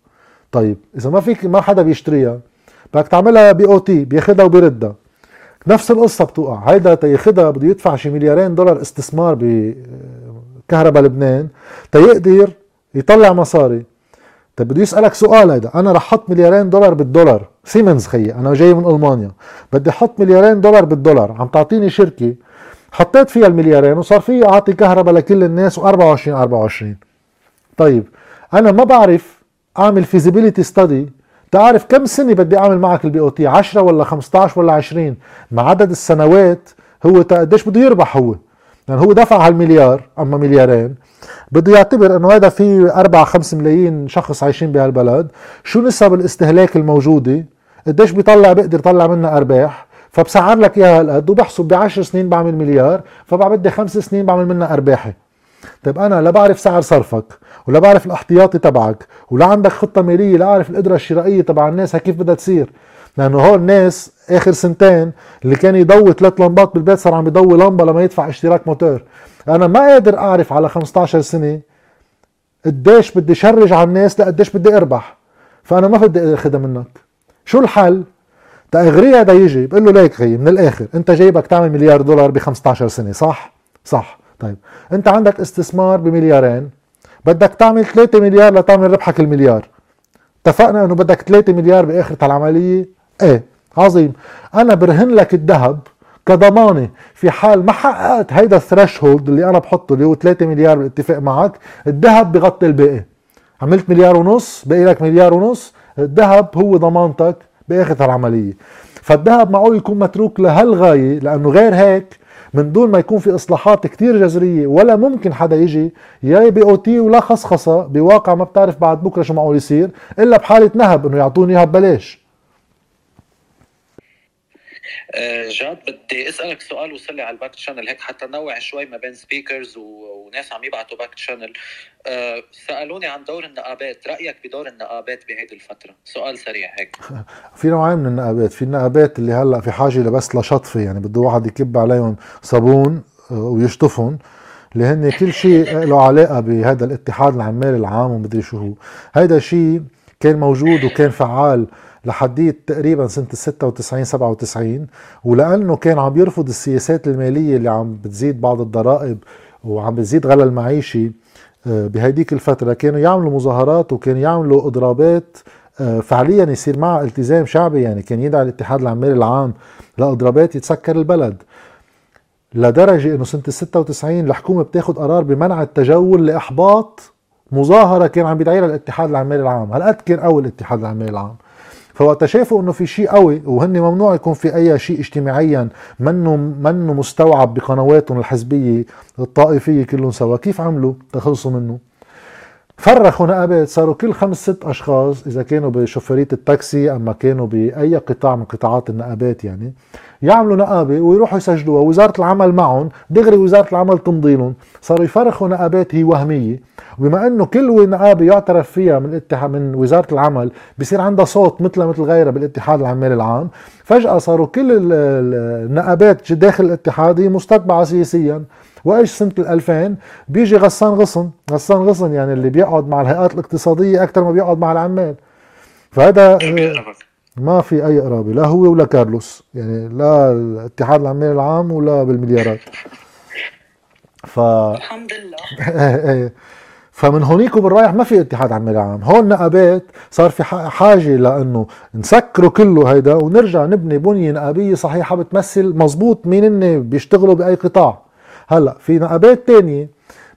طيب إذا ما فيك ما حدا بيشتريها بدك تعملها بي أو تي بياخذها وبيردها. نفس القصة بتوقع. هيدا تياخدها بده يدفع شي مليارين دولار استثمار بكهرباء لبنان تيقدر يطلع مصاري. طيب بده يسألك سؤال هيدا. أنا رح أحط مليارين دولار بالدولار. سيمنز خيي أنا جاي من ألمانيا. بدي أحط مليارين دولار بالدولار. عم تعطيني شركة حطيت فيها المليارين وصار في أعطي كهرباء لكل الناس و24 24 طيب أنا ما بعرف أعمل feasibility study تعرف كم سنة بدي أعمل معك ال BOT 10 ولا 15 ولا 20 مع عدد السنوات هو قديش بده يربح هو؟ يعني هو دفع هالمليار أما مليارين. بده يعتبر إنه هذا في 4 5 ملايين شخص عايشين بهالبلد. شو نسب الاستهلاك الموجودة؟ قديش بيطلع بيقدر يطلع منها أرباح؟ فبسعر لك إياها هالقد وبحسب ب 10 سنين بعمل مليار فبعد خمس سنين بعمل منها أرباحي. طيب أنا لا بعرف سعر صرفك ولا بعرف الاحتياطي تبعك ولا عندك خطة مالية لا أعرف القدرة الشرائية تبع الناس كيف بدها تصير؟ لأنه هول الناس آخر سنتين اللي كان يضوي ثلاث لمبات بالبيت صار عم يضوي لمبة لما يدفع اشتراك موتور. أنا ما قادر أعرف على 15 سنة قديش بدي شرج على الناس لقديش بدي أربح. فأنا ما بدي اخذها منك. شو الحل؟ تأغري هذا يجي بقول له ليك خيي من الآخر أنت جايبك تعمل مليار دولار ب 15 سنة صح؟ صح. طيب. أنت عندك استثمار بمليارين بدك تعمل 3 مليار لتعمل ربحك المليار. اتفقنا إنه بدك 3 مليار باخرة العملية؟ إيه. عظيم. أنا برهن لك الذهب كضمانة في حال ما حققت هيدا الثريشولد اللي أنا بحطه اللي هو 3 مليار بالاتفاق معك الذهب بغطي الباقي. عملت مليار ونص باقي لك مليار ونص الذهب هو ضمانتك بآخر العملية. فالذهب معقول يكون متروك لهالغاية؟ لأنه غير هيك من دون ما يكون في إصلاحات كتير جذرية ولا ممكن حدا يجي يا BOT ولا خصخصة بواقع ما بتعرف بعد بكرة شو معقول يصير إلا بحالة نهب إنه يعطوني إياها ببلاش. جاد بدي أسألك سؤال وصل لي على ال back channel هيك حتى نوع شوي ما بين speakers وناس عم يبعتوا back channel أه سألوني عن دور النقابات. رأيك بدور النقابات بهيدي الفترة؟ سؤال سريع هيك. في نوعين من النقابات. في النقابات اللي هلأ في حاجة لبس لشطفة يعني بده واحد يكب عليهم صابون آه، ويشطفهم اللي هن كل شيء له علاقة بهذا الاتحاد العمال العام ومدري شو هو. هيدا شيء كان موجود وكان فعال لحديت تقريبا سنة ال 96 97 ولأنه كان عم يرفض السياسات المالية اللي عم بتزيد بعض الضرائب وعم بتزيد غلا المعيشي آه، بهيديك الفترة كانوا يعملوا مظاهرات وكانوا يعملوا إضرابات آه، فعليا يصير معها التزام شعبي يعني كان يدعي الاتحاد العمالي العام لإضرابات يتسكر البلد. لدرجة إنه سنة ال 96 الحكومة بتاخد قرار بمنع التجول لإحباط مظاهرة كان عم بيدعيها الاتحاد العمالي العام. هالقد كان قوي الاتحاد العمالي العام؟ فوقت شافوا إنه في شيء قوي وهن ممنوع يكون في أي شيء اجتماعيا منه منه مستوعب بقنواتهم الحزبية الطائفية كلهم سوا. كيف عملوا؟ تخلصوا منه. فرخوا نقابات. صاروا كل خمس ست أشخاص إذا كانوا بشوفيريه التاكسي أما كانوا بأي قطاع من قطاعات النقابات يعني. يعملوا نقابة ويروحوا يسجلوها. وزارة العمل معهم دغري وزارة العمل تمضي لهم صاروا يفرخوا نقابات هي وهمية. وبما إنه كل نقابة يعترف فيها من الاتحاد من وزارة العمل بصير عندها صوت مثل مثل غيرها بالاتحاد العمالي العام. فجأة صاروا كل النقابات داخل الاتحاد هي مستتبعه سياسيا. وإيش سنة ال 2000 بيجي غسان غصن. غسان غصن يعني اللي بيقعد مع الهيئات الاقتصادية أكثر ما بيقعد مع العمال. فهذا ما في أي قرابه لا هو ولا كارلوس. يعني لا الاتحاد العمالي العام ولا بالمليارات. ف الحمد لله. إيه،. فمن هونيك وبالرايح ما في اتحاد عمال عام هون نقابات صار في حاجة لأنه نسكره كله هيدا ونرجع نبني بنية نقابية صحيحة بتمثل مزبوط مين بيشتغلوا بأي قطاع. هلأ في نقابات تانية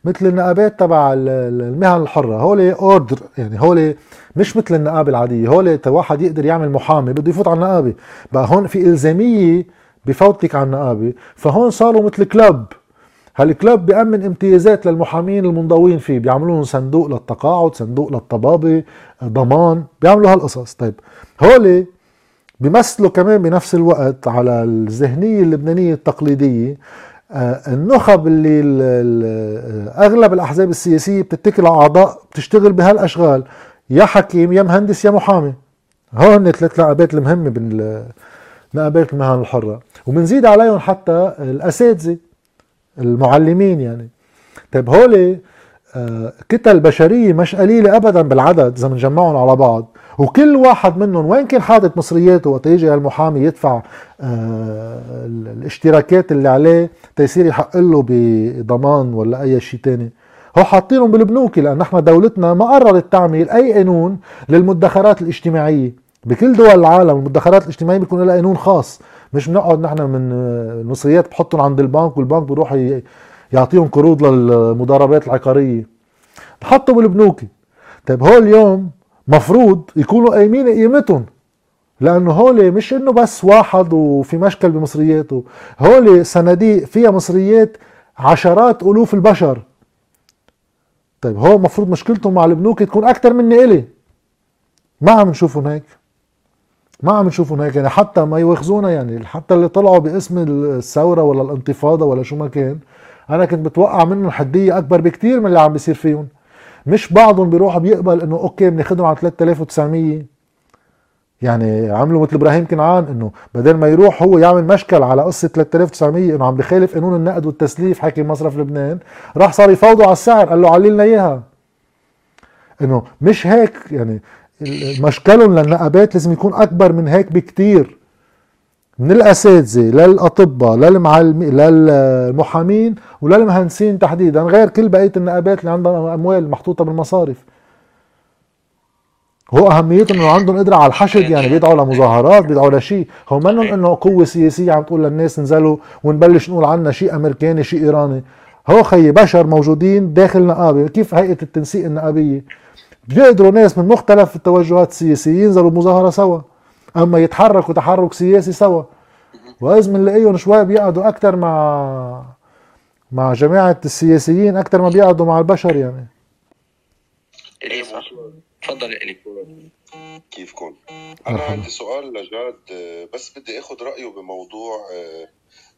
مثل النقابات تبع المهن الحرة. هول أوردر يعني هول مش مثل النقابة العادية. هول واحد يقدر يعمل محامي بده يفوت على النقابة. بقى هون في إلزامية بفوتك على النقابة. فهون صاروا مثل كلب. هالكلب بيأمن امتيازات للمحامين المنضوين فيه. بيعملوا لهم صندوق للتقاعد صندوق للطبابة ضمان. بيعملوا هالقصص. طيب هولي بيمثلوا كمان بنفس الوقت على الذهنية اللبنانية التقليدية. النخب اللي أغلب الأحزاب السياسية بتتكل على اعضاء بتشتغل بهالأشغال. يا حكيم يا مهندس يا محامي. هون ثلاث نقابات المهمة نقابات المهن الحرة. وبنزيد عليهم حتى الأساتذة المعلمين يعني. طيب هول آه، كتل بشرية مش قليلة ابدا بالعدد إذا بنجمعهم على بعض. وكل واحد منهم وين كان حاطط مصرياته وقت يجي المحامي يدفع آه، الاشتراكات اللي عليه تيصير يحق له بضمان ولا أي شيء تاني. هو حاطينهم بالبنوك لأن نحن دولتنا ما قررت تعمل أي قانون للمدخرات الاجتماعية. بكل دول العالم المدخرات الاجتماعية بيكون لها قانون خاص. مش بنقعد نحن من المصريات بحطهم عند البنك والبنك بيروح يعطيهم قروض للمضاربات العقارية. بحطوا بالبنوك. طيب هو اليوم مفروض يكونوا قايمين قيمتهم. لأنه هول مش إنه بس واحد وفي مشكل بمصرياته. هول صناديق فيها مصريات عشرات ألوف البشر. طيب هو المفروض مشكلتهم مع البنوك تكون أكثر مني الي ما عم نشوفهم هيك. ما عم نشوفهم هيك. يعني حتى ما يواخذونا يعني حتى اللي طلعوا باسم الثورة ولا الانتفاضة ولا شو ما كان أنا كنت بتوقع منهم حدية أكبر بكتير من اللي عم بيصير فيهم. مش بعضهم بيروح بيقبل إنه أوكي بناخذهم على 3900 يعني عملوا مثل إبراهيم كنعان إنه بدل ما يروح هو يعمل مشكل على قصة 3900 إنه عم بخالف قانون النقد والتسليف حكي مصرف لبنان. راح صار يفاوضوا على السعر قال له علي لنا إياها. إنه مش هيك يعني مشكلهم للنقابات لازم يكون أكبر من هيك بكتير. من الأساتذة للأطباء للمعلمين للمحامين وللمهندسين تحديدا غير كل بقية النقابات اللي عندها أموال محطوطة بالمصارف. هو اهميتهم إنه عندهم قدرة على الحشد يعني بيدعوا لمظاهرات بيدعوا لشيء. هو منهم إنه قوة سياسية عم تقول للناس انزلوا ونبلش نقول عنا شيء أمريكاني شيء إيراني. هو خيي بشر موجودين داخل نقابه كيف هيئة التنسيق النقابية؟ بيقدروا ناس من مختلف التوجهات السياسية ينزلوا مظاهره سوا. أما يتحركوا تحرك سياسي سوا. واذ بنلاقيهم شوي بيقعدوا أكثر مع مع جماعة السياسيين أكثر ما بيقعدوا مع البشر يعني. إيه صح. تفضل إلي. كيفكم؟ أنا عندي سؤال لجاد بس بدي آخذ رأيه بموضوع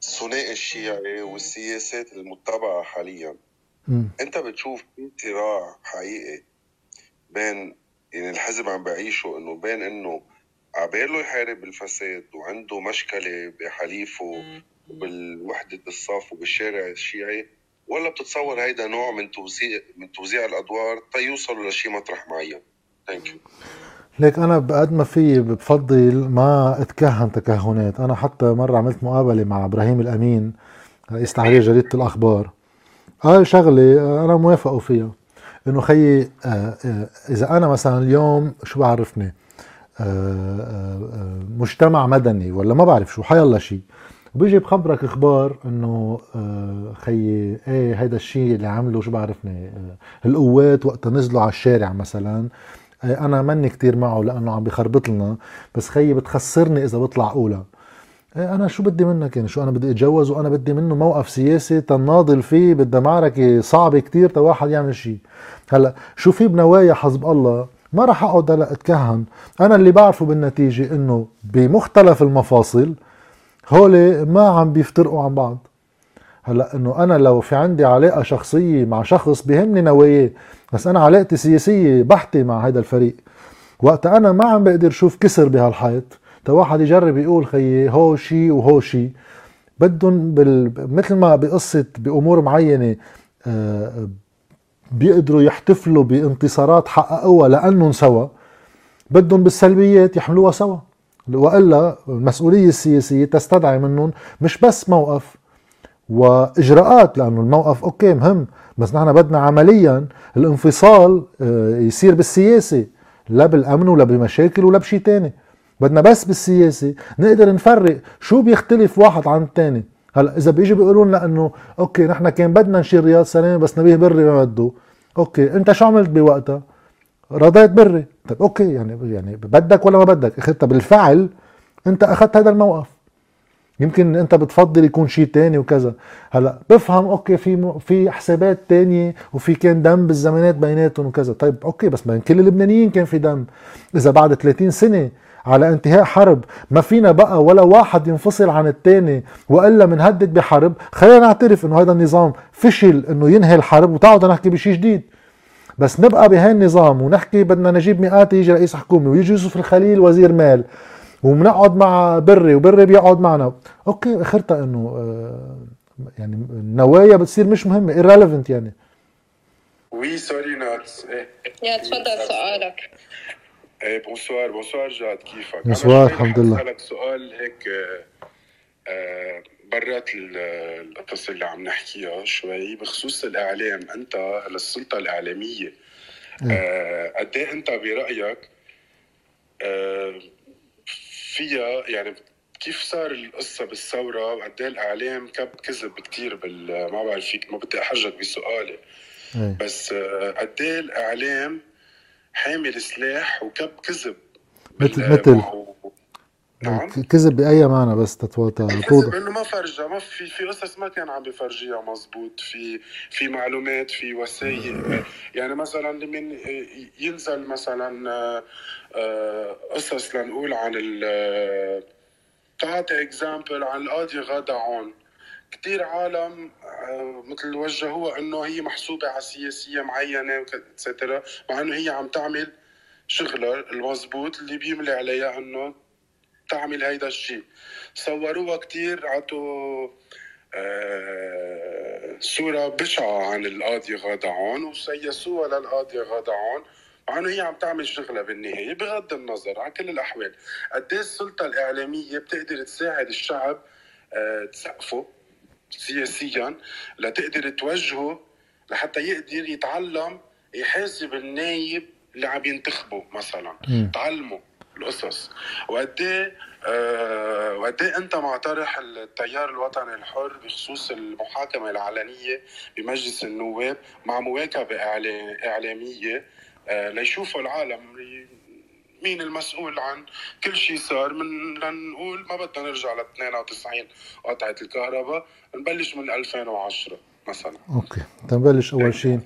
الثنائي الشيعي والسياسات المتبعة حاليا. م. أنت بتشوف في صراع حقيقي بين يعني الحزب عم بعيشه إنه بين إنه عباله يحارب الفساد وعنده مشكلة بحليفه وبالوحدة الصف وبالشارع الشيعي ولا بتتصور هيدا نوع من توزيع من توزيع الأدوار تيوصلوا لشي مطرح معين. thank you ليك أنا بقد ما في بفضل ما أتكهن تكهنات. أنا حتى مرة عملت مقابلة مع إبراهيم الأمين رئيس تحرير جريدة الأخبار. قال شغلة أنا موافقه فيها إنه خيي آه، آه، إذا أنا مثلا اليوم شو بعرفني؟ مجتمع مدني ولا ما بعرف شو حيالله شيء وبيجي بخبرك أخبار انه خيي إيه هيدا الشيء اللي عمله شو بعرفني القوات وقت نزلوا على الشارع مثلا أنا ماني كتير معه لأنه عم بخربط لنا بس خيي بتخسرني إذا بطلع أولى. إيه أنا شو بدي منك؟ يعني شو أنا بدي أتجوز وأنا بدي منه موقف سياسي تناضل فيه بدها معركة صعبة كتير تا واحد يعمل شيء هلأ شو في بنوايا حزب الله؟ ما راح أقعد هلا أتكهن. أنا اللي بعرفه بالنتيجة إنه بمختلف المفاصل هول ما عم بيفترقوا عن بعض. هلا إنه أنا لو في عندي علاقة شخصية مع شخص بيهمني نواياه بس أنا علاقتي سياسية بحتة مع هذا الفريق وقت أنا ما عم بقدر شوف كسر بهالحيط تا واحد يجرب يقول خيي هو شيء وهو شيء بدهم بال... مثل ما بقصة بأمور معينة آه بيقدروا يحتفلوا بانتصارات حققوها لأنهم سوا بدهم بالسلبيات يحملوها سوا. وإلا المسؤولية السياسية تستدعي منهم مش بس موقف وإجراءات لأنه الموقف أوكي مهم بس نحن بدنا عمليا الانفصال آه، يصير بالسياسة لا بالأمن ولا بمشاكل ولا بشيء تاني. بدنا بس بالسياسة نقدر نفرق شو بيختلف واحد عن الثاني هلا إذا بيجي بيقولوا لنا انه okay نحن كان بدنا نشيل رياض سلامه بس نبيه بري ما بده. أوكي أنت شو عملت بوقتها؟ رضيت بري. طيب okay يعني يعني بدك ولا ما بدك؟ اخذتها بالفعل أنت أخذت هذا الموقف. يمكن أنت بتفضل يكون شيء تاني وكذا. هلا بفهم okay في في حسابات تانية وفي كان دم بالزمانات بيناتهم وكذا. طيب okay بس بين كل اللبنانيين كان في دم. إذا بعد 30 سنة على انتهاء حرب. ما فينا بقى ولا واحد ينفصل عن الثاني وإلا بنهدد بحرب. خلينا نعترف إنه هذا النظام فشل إنه ينهي الحرب وتعود نحكي بشيء جديد. بس نبقى بهي النظام ونحكي بدنا نجيب مئات يجي رئيس حكومة ويجي يوسف الخليل وزير مال وبنقعد مع بري وبري بيقعد معنا. okay أخرتها إنه آه، يعني النوايا بتصير مش مهمة irrelevant يعني. oui sorry إيه يا تفضل سؤالك. إيه bonsoir bonsoir جاد كيفك؟ bonsoir الحمد لله اسالك سؤال هيك آه، برات القصص اللي عم نحكيها شوي بخصوص الاعلام انت للسلطه الاعلاميه إيه. آه، قد إيه انت برايك فيها يعني كيف صار القصة بالثورة وقد إيه الإعلام كب كذب كثير بال ما بعرف فيك ما بدي أحرجك بسؤالي. بس قد إيه الإعلام حامل سلاح وكب كذب. مثل مثل نعم. كذب بأي معنى بس تتوضح كذب إنه ما فرجها ما في في قصص ما كان عم بفرجيها مزبوط. في في معلومات في وسائل. يعني مثلا من ينزل مثلا آه، آه، قصص لنقول عن ال تعطي اكزامبل عن القاضي غاده عون. كثير عالم آه، مثل وجهوها إنه هي محسوبة على سياسية معينة اتسترا مع إنه هي عم تعمل شغلها المضبوط اللي بيملي عليها إنه تعمل هيدا الشيء. صوروها كثير عطوا آه صورة بشعة عن القاضي غادة عون وسيسوها للقاضي غادة عون. مع إنه هي عم تعمل شغلها بالنهاية بغض النظر عن كل الأحوال. قد السلطة الإعلامية بتقدر تساعد الشعب آه تسقفه؟ سياسيا لتقدر توجهه لحتى يقدر يتعلم يحاسب النايب اللي عم ينتخبه مثلا. تعلمه القصص. وقد إيه أه وقد إيه أنت مع طرح التيار الوطني الحر بخصوص المحاكمة العلنية بمجلس النواب مع مواكبة إعلامية أه ليشوفوا العالم مين المسؤول عن كل شيء صار؟ من لنقول ما بدنا نرجع ل 92 قطعة الكهرباء نبلش من 2010 مثلا. أوكي تنبلش أول شيء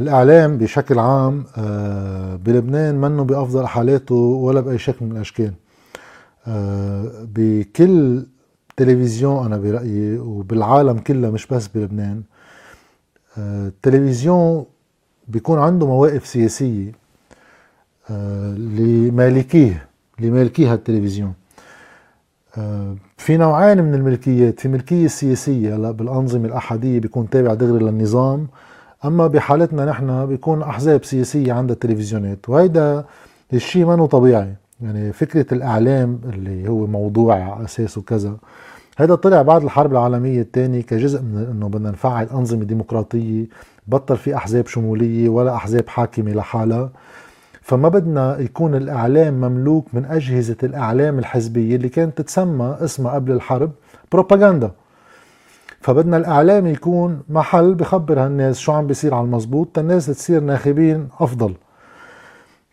الإعلام بشكل عام آه، بلبنان منه بأفضل حالاته ولا بأي شكل من الأشكال. آه، بكل تلفزيون أنا برأيي وبالعالم كله مش بس بلبنان آه، التلفزيون بيكون عنده مواقف سياسية. لمالكيه لمالكيها التلفزيون. في نوعين من الملكيات في ملكية سياسية هلا بالأنظمة الأحادية بيكون تابع دغري للنظام أما بحالتنا نحن بيكون أحزاب سياسية عندها تلفزيونات وهيدا الشيء منه طبيعي. يعني فكرة الإعلام اللي هو موضوع على أساسه كذا هذا طلع بعد الحرب العالمية الثانية كجزء من إنه بدنا نفعل أنظمة ديمقراطية بطل في أحزاب شمولية ولا أحزاب حاكمة لحالها. فما بدنا يكون الإعلام مملوك من أجهزة الإعلام الحزبية اللي كانت تتسمى اسمها قبل الحرب بروباغندا. فبدنا الإعلام يكون محل بخبر هالناس شو عم بيصير على المزبوط الناس تصير ناخبين أفضل.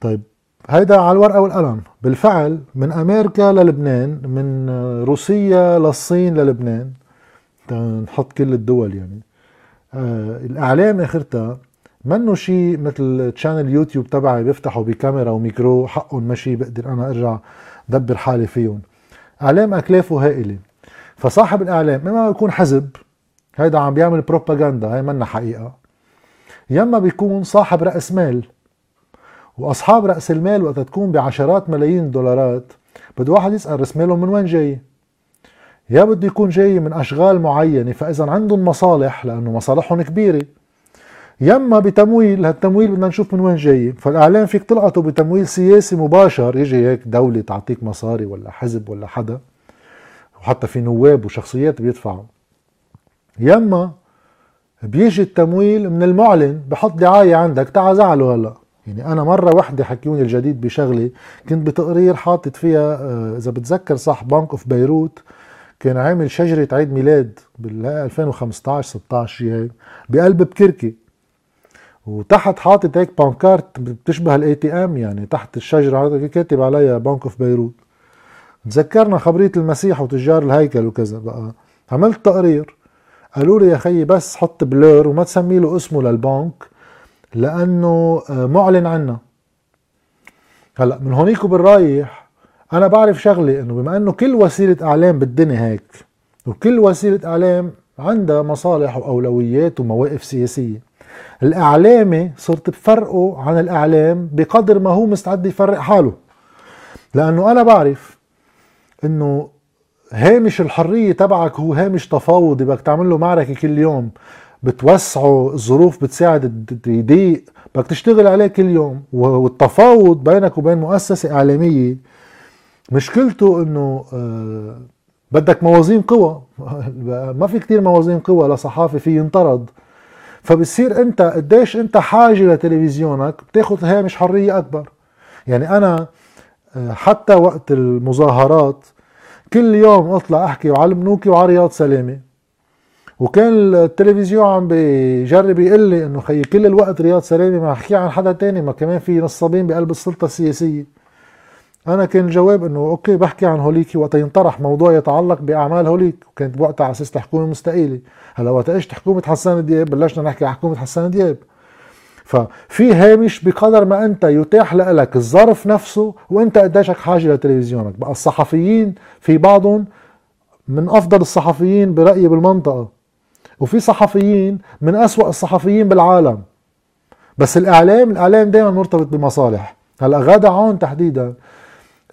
طيب هيدا على الورقة والقلم. بالفعل من أمريكا للبنان من روسيا للصين للبنان. نحط كل الدول يعني. آه الإعلام آخرتها منه شيء مثل channel يوتيوب تبعي بيفتحوا بكاميرا وميكرو حقهم مشي بقدر أنا أرجع دبر حالي فيهم. إعلام أكلافه هائلة. فصاحب الإعلام اما يكون حزب هيدا عم بيعمل propagande هي منا حقيقة. يما بيكون صاحب رأس مال. وأصحاب رأس المال وقت تكون بعشرات ملايين الدولارات بده واحد يسأل رأس مالهم من وين جاي. يا بده يكون جاي من أشغال معينة فإذا عندهم مصالح لأنه مصالحهم كبيرة. يما بتمويل هالتمويل بدنا نشوف من وين جاي. فالإعلام فيك تلقطه بتمويل سياسي مباشر. يجي هيك دولة تعطيك مصاري ولا حزب ولا حدا. وحتى في نواب وشخصيات بيدفعوا. يما بيجي التمويل من المعلن بحط دعاية عندك. تعا زعلوا هلا. يعني أنا مرة وحدة حكيوني الجديد بشغلة كنت بتقرير حاطط فيها آه، إذا بتذكر صح بنك اوف بيروت كان عامل شجرة عيد ميلاد بال 2015 16 هيك بقلب بكركي. وتحت حاطط هيك pancarte بتشبه ال ATM يعني تحت الشجرة كاتب عليها بنك اوف بيروت تذكرنا خبرية المسيح وتجار الهيكل وكذا بقى. عملت تقرير. قالوا لي يا خيي بس حط blur وما تسمي له اسمه للبنك لأنه آه، معلن عنا هلأ من هونيك وبالرايح أنا بعرف شغله إنه بما إنه كل وسيلة إعلام بالدنيا هيك وكل وسيلة إعلام عندها مصالح وأولويات ومواقف سياسية. الإعلامي صرت بفرقه عن الإعلام بقدر ما هو مستعد يفرق حاله. لأنه أنا بعرف إنه هامش الحرية تبعك هو هامش تفاوضي بدك تعمل له معركة كل يوم بتوسعه الظروف بتساعد يضيق بدك تشتغل عليه كل يوم. والتفاوض بينك وبين مؤسسة إعلامية مشكلته إنه آه بدك موازين قوى. ما في كتير موازين قوى لصحافي في ينطرد. فبصير انت قديش انت حاجة لتلفزيونك بتاخذ هامش حرية أكبر. يعني أنا آه، حتى وقت المظاهرات كل يوم أطلع أحكي وعلى المنوكي وعلى رياض سلامة. وكان التلفزيون عم بيجرب يقول لي إنه خي كل الوقت رياض سلامة ما أحكي عن حدا تاني ما كمان في نصابين بقلب السلطة السياسية. أنا كان الجواب إنه أوكي بحكي عن هوليكي وقت ينطرح موضوع يتعلق بأعمال هوليك وكانت بوقتها على أساس الحكومة مستقيلة. هلأ وقت اجت حكومه حسان دياب؟ بلشنا نحكي عن حكومة حسان دياب. ففي هامش بقدر ما أنت يتاح لك الظرف نفسه وأنت قديشك حاجة لتلفزيونك. بقى الصحفيين في بعضهم من أفضل الصحفيين برأيي بالمنطقة. وفي صحفيين من أسوأ الصحفيين بالعالم. بس الإعلام الإعلام دائما مرتبط بمصالح. هلأ غادة عون تحديدا.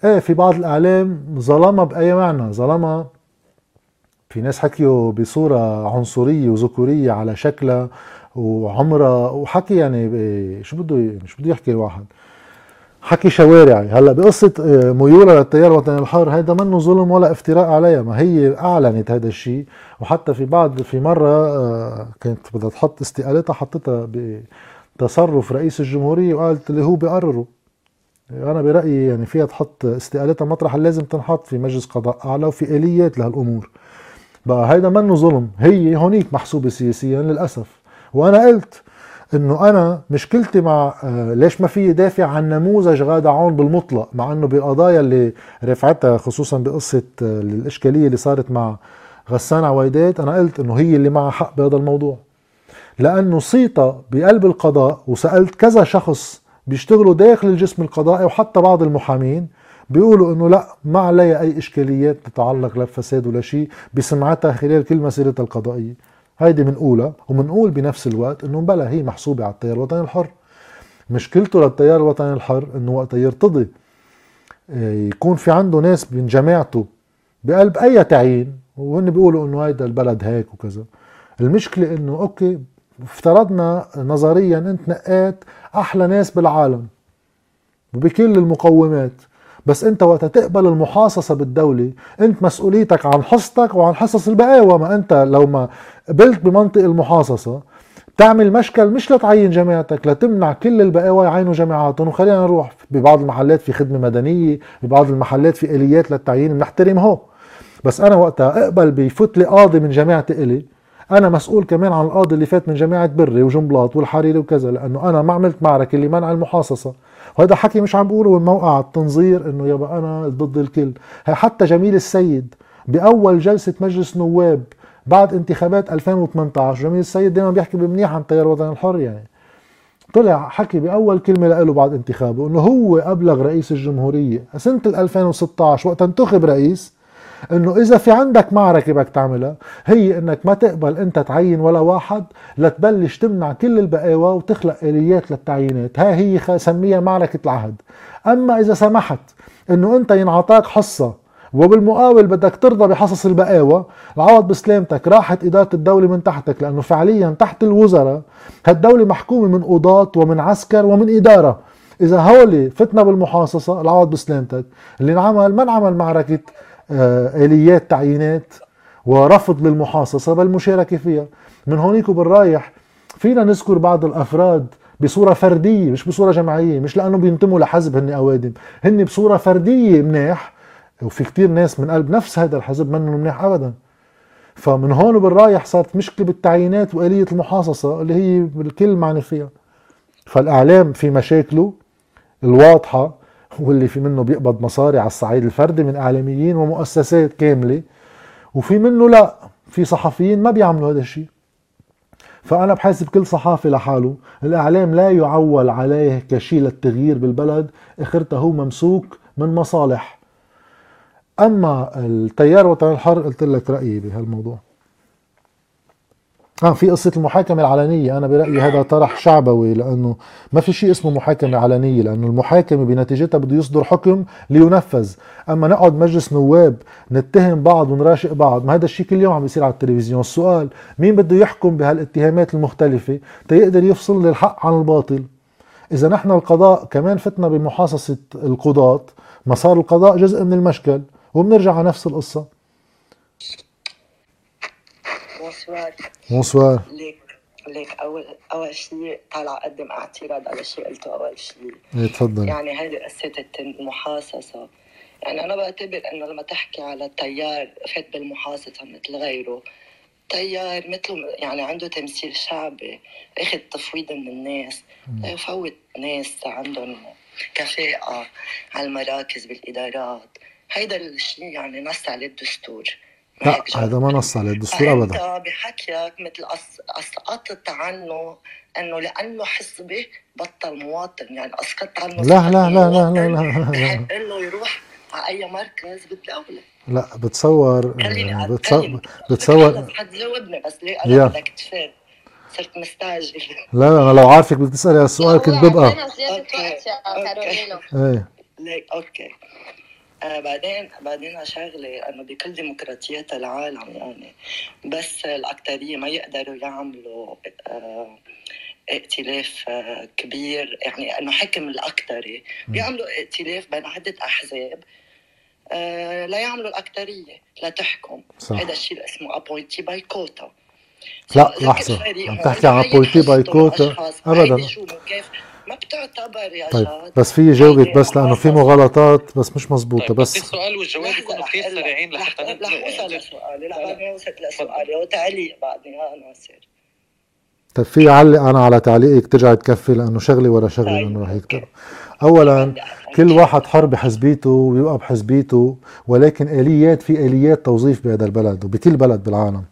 إيه في بعض الإعلام ظلمها بأي معنى؟ ظلمها في ناس حكيوا بصورة عنصرية وذكورية على شكلها وعمرها وحكي يعني شو بده شو بده يحكي الواحد؟ حكي شوارعي هلأ بقصة آه، ميولها للتيار الوطني الحر هيدا منه ظلم ولا افتراء عليها. ما هي أعلنت هذا الشيء وحتى في بعض في مرة آه، كانت بدها تحط استقالتها حطتها بتصرف رئيس الجمهورية وقالت اللي هو بيقرره. أنا برأيي يعني فيها تحط استقالتها مطرح لازم تنحط في مجلس قضاء أعلى وفي آليات لهالأمور. بقى هيدا منه ظلم. هي هونيك محسوبة سياسيا للأسف. وأنا قلت إنه أنا مشكلتي مع آه، ليش ما في دافع عن نموذج غادة عون بالمطلق مع إنه بالقضايا اللي رفعتها خصوصا بقصة آه، الإشكالية اللي صارت مع غسان عويدات أنا قلت إنه هي اللي معها حق بهذا الموضوع. لأنه صيتا بقلب القضاء وسألت كذا شخص بيشتغلوا داخل الجسم القضائي وحتى بعض المحامين بيقولوا إنه لا ما عليها أي إشكاليات تتعلق لا بفساد ولا شيء بسمعتها خلال كل مسيرتها القضائية. هيدي بنقولها وبنقول بنفس الوقت إنه بلا هي محسوبة على التيار الوطني الحر. مشكلته للتيار الوطني الحر إنه وقت يرتضي آه، يكون في عنده ناس من جماعته بقلب أي تعيين وهن بيقولوا إنه هيدا البلد هيك وكذا. المشكلة إنه أوكي افترضنا نظريا انت نقيت أحلى ناس بالعالم وبكل المقومات بس أنت وقت تقبل المحاصصة بالدولة أنت مسؤوليتك عن حصتك وعن حصص البقاوى ما أنت لو ما قبلت بمنطق المحاصصة تعمل مشكل مش لتعين جماعتك لتمنع كل البقاوى يعينوا جماعاتهم وخلينا نروح ببعض المحلات في خدمة مدنية ببعض المحلات في آليات للتعيين بنحترم هو. بس أنا وقتها أقبل بفوت لي قاضي من جماعتي إلي أنا مسؤول كمان عن القاضي اللي فات من جماعة بري وجنبلاط والحريري وكذا لأنه أنا ما عملت معركة اللي منع المحاصصة. وهذا حكي مش عم بقوله من موقع التنظير إنه يابا أنا ضد الكل. حتى جميل السيد بأول جلسة مجلس نواب بعد انتخابات 2018 جميل السيد دائما بيحكي بمنيح عن التيار الوطني الحر يعني. طلع حكي بأول كلمة له بعد انتخابه إنه هو أبلغ رئيس الجمهورية. سنة 2016 وقت انتخب رئيس إنه إذا في عندك معركة بدك تعملها هي إنك ما تقبل أنت تعين ولا واحد لتبلش تمنع كل البقاوى وتخلق آليات للتعيينات. هاي هي سميها معركة العهد. أما إذا سمحت إنه أنت ينعطاك حصة وبالمقابل بدك ترضى بحصص البقاوى العوض بسلامتك راحت إدارة الدولة من تحتك لأنه فعليا تحت الوزراء هالدولة محكومة من قضاة ومن عسكر ومن إدارة. إذا هولي فتنا بالمحاصصة العوض بسلامتك. اللي انعمل ما انعمل معركة آليات تعيينات ورفض للمحاصصة بل مشاركة فيها. من هونيك وبالرايح فينا نذكر بعض الأفراد بصورة فردية مش بصورة جماعية مش لأنه بينتموا لحزب هن أوادم. هن بصورة فردية مناح وفي كتير ناس من قلب نفس هذا الحزب منهم مناح أبدا. فمن هون وبالرايح صارت مشكلة بالتعيينات وآلية المحاصصة اللي هي الكل معني فيها. فالإعلام في مشاكله الواضحة واللي في منه بيقبض مصاري على الصعيد الفردي من إعلاميين ومؤسسات كاملة وفي منه لا في صحفيين ما بيعملوا هذا الشيء. فأنا بحاسب كل صحافي لحاله الإعلام لا يعول عليه كشيء للتغيير بالبلد أخرته هو ممسوك من مصالح. أما التيار وطن الحر قلت لك رأيي بهالموضوع. آه في قصة المحاكمة العلنية. أنا برأيي هذا طرح شعبوي لأنه ما في شيء اسمه محاكمة علنية لأنه المحاكمة بنتيجتها بده يصدر حكم لينفذ. أما نقعد مجلس نواب نتهم بعض ونراشق بعض ما هذا الشيء كل يوم عم بيصير على التلفزيون. السؤال مين بده يحكم بهالاتهامات المختلفة تيقدر يفصل الحق عن الباطل؟ إذا نحن القضاء كمان فتنا بمحاصصة القضاة مسار القضاء جزء من المشكل وبنرجع على نفس القصة. bonsoir bonsoir ليك ليك اول أول شيء طالع أقدم اعتراض على شيء قلته أول شيء إيه تفضل. يعني هيدي قصة المحاصصة. يعني أنا بعتبر إنه لما تحكي على تيار فات بالمحاصصة مثل غيره. تيار مثله يعني عنده تمثيل شعبي أخذ تفويض من الناس يفوت ناس عندهم كفاءة على المراكز بالإدارات. هيدا الشيء يعني نص عليه الدستور. لا هذا ما نص على الدستور ابدا. بحكيك مثل أسقطت عنه إنه لأنه حزبي بطل مواطن. يعني أسقطت عنه لا لا لا لا لا لا, لا, إنه يروح على أي مركز بالدولة. لا بتصور خليني بتصور. بتصور حتجاوبني بس ليه. أنا بدك تفهم؟ صرت مستعجل. لا لا أنا لو عارفك بدك تسالي هالسؤال كنت ببقى. زيادة okay. وقت يا إيه. okay. آه بعدين بعدين شغلة إنه بكل ديمقراطيات العالم يعني بس الاكثريه ما يقدروا يعملوا آه ائتلاف آه كبير. يعني إنه حكم الاكثريه بيعملوا ائتلاف بين عده احزاب آه لا يعملوا الاكثريه لا تحكم. صح. هذا الشيء اللي اسمه ابوينتي باي كوتا لا لحظة. عم تحكي عن appointee by quota أبداً. كيف ما بتعتبر يا طيب جاد بس في جاوبك هيدي بس لأنه في. مغالطات بس مش مزبوطة طيب بس السؤال والجواب يكونوا كثير. سريعين لحتى رح اوصل لسؤالي ما وصلت لسؤالي وتعليق بعدني ها ناصر طيب في علق أنا على تعليقك ترجع تكفي لأنه شغلي ورا شغلي طيب، لأنه رح يكتب. اولا كل واحد حر بحزبيته ويبقى بحزبيته ولكن آليات في آليات توظيف بهذا البلد وبكل بلد بالعالم.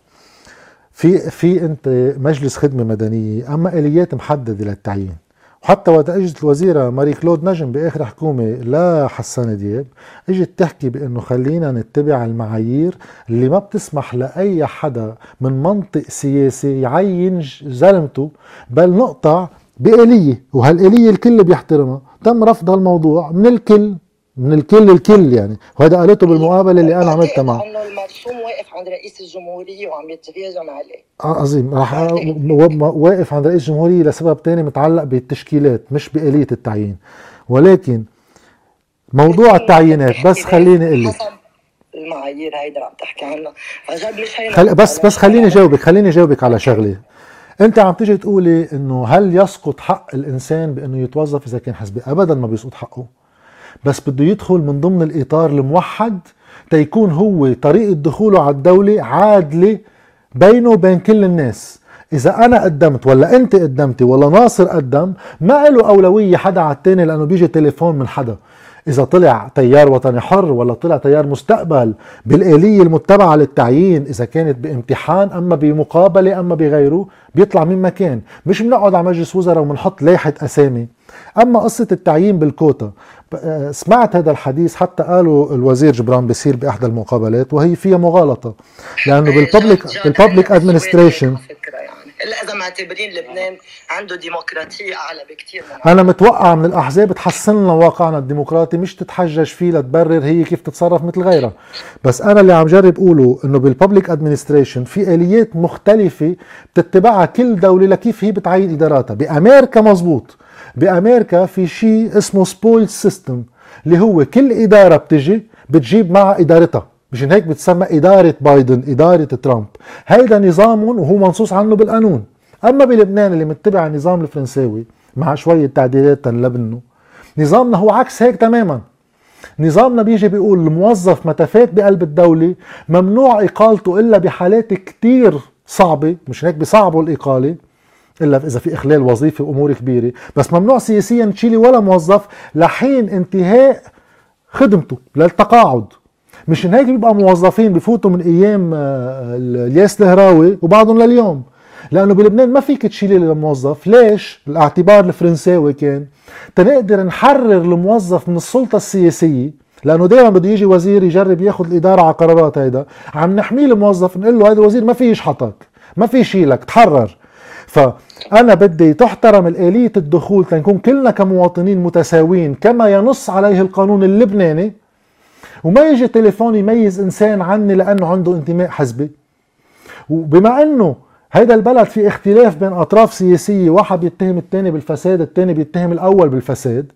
في في أنت مجلس خدمة مدنية أما آليات محددة للتعيين. وحتى وقت إجت الوزيرة ماري كلود نجم بآخر حكومة لا حسان دياب إجت تحكي بأنه خلينا نتبع المعايير اللي ما بتسمح لأي حدا من منطق سياسي يعين زلمته بل نقطع بآلية وهالآلية الكل بيحترمها. تم رفض هالموضوع من الكل. من الكل الكل يعني. وهذا قالته بالمقابلة اللي أنا عملتها معه إنه المرسوم واقف عند رئيس الجمهورية وعم يتهاجم عليه. آه عظيم. راح و- واقف عند رئيس الجمهورية لسبب تاني متعلق بالتشكيلات مش بآلية التعيين. ولكن موضوع التعيينات بس خليني أقول لك. المعايير هيدا عم تحكي عنها فجد مش هي خل... بس بس خليني جاوبك خليني جاوبك على شغلة. أنت عم تيجي تقولي إنه هل يسقط حق الإنسان بإنه يتوظف إذا كان حزبي؟ ابدا ما بيسقط حقه. بس بده يدخل من ضمن الإطار الموحد تيكون هو طريقه دخوله على الدولة عادلة بينه وبين كل الناس. إذا أنا قدمت ولا أنت قدمتي ولا ناصر قدم ما له أولوية حدا على التاني لأنه بيجي تليفون من حدا. إذا طلع تيار وطني حر ولا طلع تيار مستقبل بالآلية المتبعة للتعيين إذا كانت بامتحان أما بمقابلة أما بغيره بيطلع من مكان. مش بنقعد على مجلس وزراء وبنحط لائحة أسامي. أما قصة التعيين بالكوتا آه، سمعت هذا الحديث حتى قالوا الوزير جبران بصير باحدى المقابلات وهي فيها مغالطة لأنه بالببليك بالببليك هيدا الا اذا معتبرين لبنان عنده ديمقراطية أعلى بكثير أنا متوقع من الأحزاب تحسن لنا واقعنا الديمقراطي مش تتحجج فيه لتبرر هي كيف تتصرف مثل غيرها. بس أنا اللي عم جرب أقوله إنه بال public administration في آليات مختلفة بتتبعها كل دولة لكيف هي بتعين إداراتها. بأمريكا مزبوط. بأمريكا في شيء اسمه spoil system اللي هو كل إدارة بتجي بتجيب معها إدارتها. مشان هيك بتسمى إدارة بايدن إدارة ترامب. هيدا نظام وهو منصوص عنه بالقانون. أما بلبنان اللي متبع النظام الفرنساوي مع شوية تعديلات تنلبنه نظامنا هو عكس هيك تماما. نظامنا بيجي بيقول الموظف متى فات بقلب الدولة ممنوع إقالته إلا بحالات كتير صعبة مش هيك بيصعبوا الإقالة إلا إذا في إخلال وظيفي وأمور كبيرة. بس ممنوع سياسيا تشيلي ولا موظف لحين انتهاء خدمته للتقاعد. مشان هيك بيبقى موظفين بفوتوا من أيام آه، الياس الهراوي وبعضهم لليوم. لأنه بلبنان ما فيك تشيلي الموظف. ليش؟ الاعتبار الفرنساوي كان تنقدر نحرر الموظف من السلطة السياسية لأنه دائما بده يجي وزير يجرب ياخذ الإدارة على قرارات هيدا. عم نحميه الموظف نقول له هذا الوزير ما في يشحطك ما في يشيلك تحرر. فأنا بدي تحترم الآلية الدخول تنكون كلنا كمواطنين متساويين كما ينص عليه القانون اللبناني. وما يجي تليفون يميز إنسان عني لأنه عنده انتماء حزبي. وبما أنه هيدا البلد في اختلاف بين أطراف سياسية واحد بيتهم الثاني بالفساد الثاني بيتهم الأول بالفساد.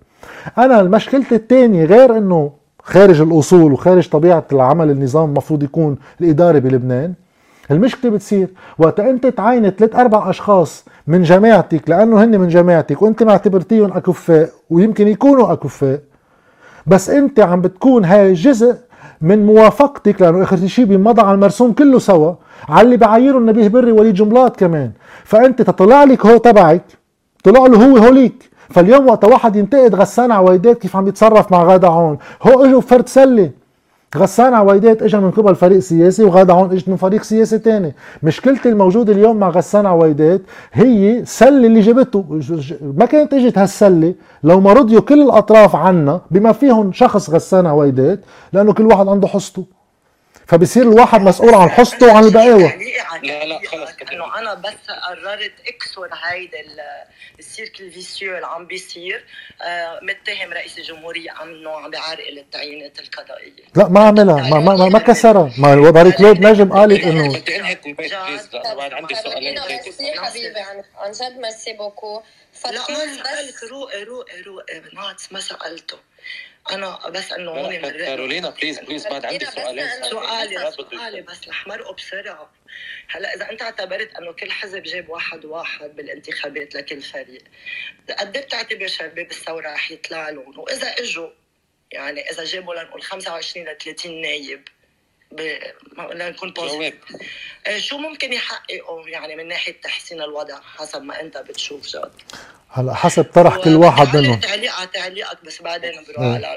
أنا مشكلتي الثانية غير أنه خارج الأصول وخارج طبيعة العمل النظام المفروض يكون الإداري بلبنان. المشكلة بتصير وقت أنت تعيني ثلاث أربع أشخاص من جماعتك لأنه هن من جماعتك وأنت معتبرتيهم أكفاء ويمكن يكونوا أكفاء بس انت عم بتكون هاي جزء من موافقتك لأنه آخر شيء بينمضى على المرسوم كله سوا على اللي بعيره النبيه بري وليد جملات كمان. فأنت تطلع لك هو تبعك طلع له هو هوليك. فاليوم وقت واحد ينتقد غسان عويدات كيف عم يتصرف مع غادة عون هو إجوا فرد سلة. غسان عويدات اجى من قبل فريق سياسي وغاده عون إجت من فريق سياسي تاني. مشكلتي الموجودة اليوم مع غسان عويدات هي السله اللي جابته. ما كانت إجت هالسلة لو ما رضيوا كل الأطراف عنا بما فيهم شخص غسان عويدات لأنه كل واحد عنده حصته فبصير الواحد مسؤول عن حصته وعن البقاوة. لا لا خلص إنه أنا بس قررت أكسر هيدا ال cercle vicieux اللي عم بيصير. آه، متهم رئيس الجمهورية انه عم بيعرقل التعيينات القضائية. لا ما عملها. ما ما, ما كسرها. ما وماري كلود نجم قالت انه بدي انهي البيت بعد عندي سؤالين. حبيبي عن جد ميرسي بوكو. لا ما سألك روقي روقي روقي ناتس ما سألته. أنا بس إنه هون كارولينا بليز بليز بعد عندي سؤالين. سؤالي سؤالي بس رح مرقوا بسرعة. هلا إذا أنت اعتبرت إنه كل حزب جاب واحد واحد بالانتخابات لكل فريق قد إيه بتعتبر شباب الثوره رح يطلع لهم؟ وإذا إجوا يعني إذا جابوا لنقول 25 ل 30 نايب ب... لنكون positive آه، شو ممكن يحققوا يعني من ناحية تحسين الوضع حسب ما أنت بتشوف جد؟ هلا حسب طرح كل واحد منهم. تعليقك تعليقك بس بعدين بروح على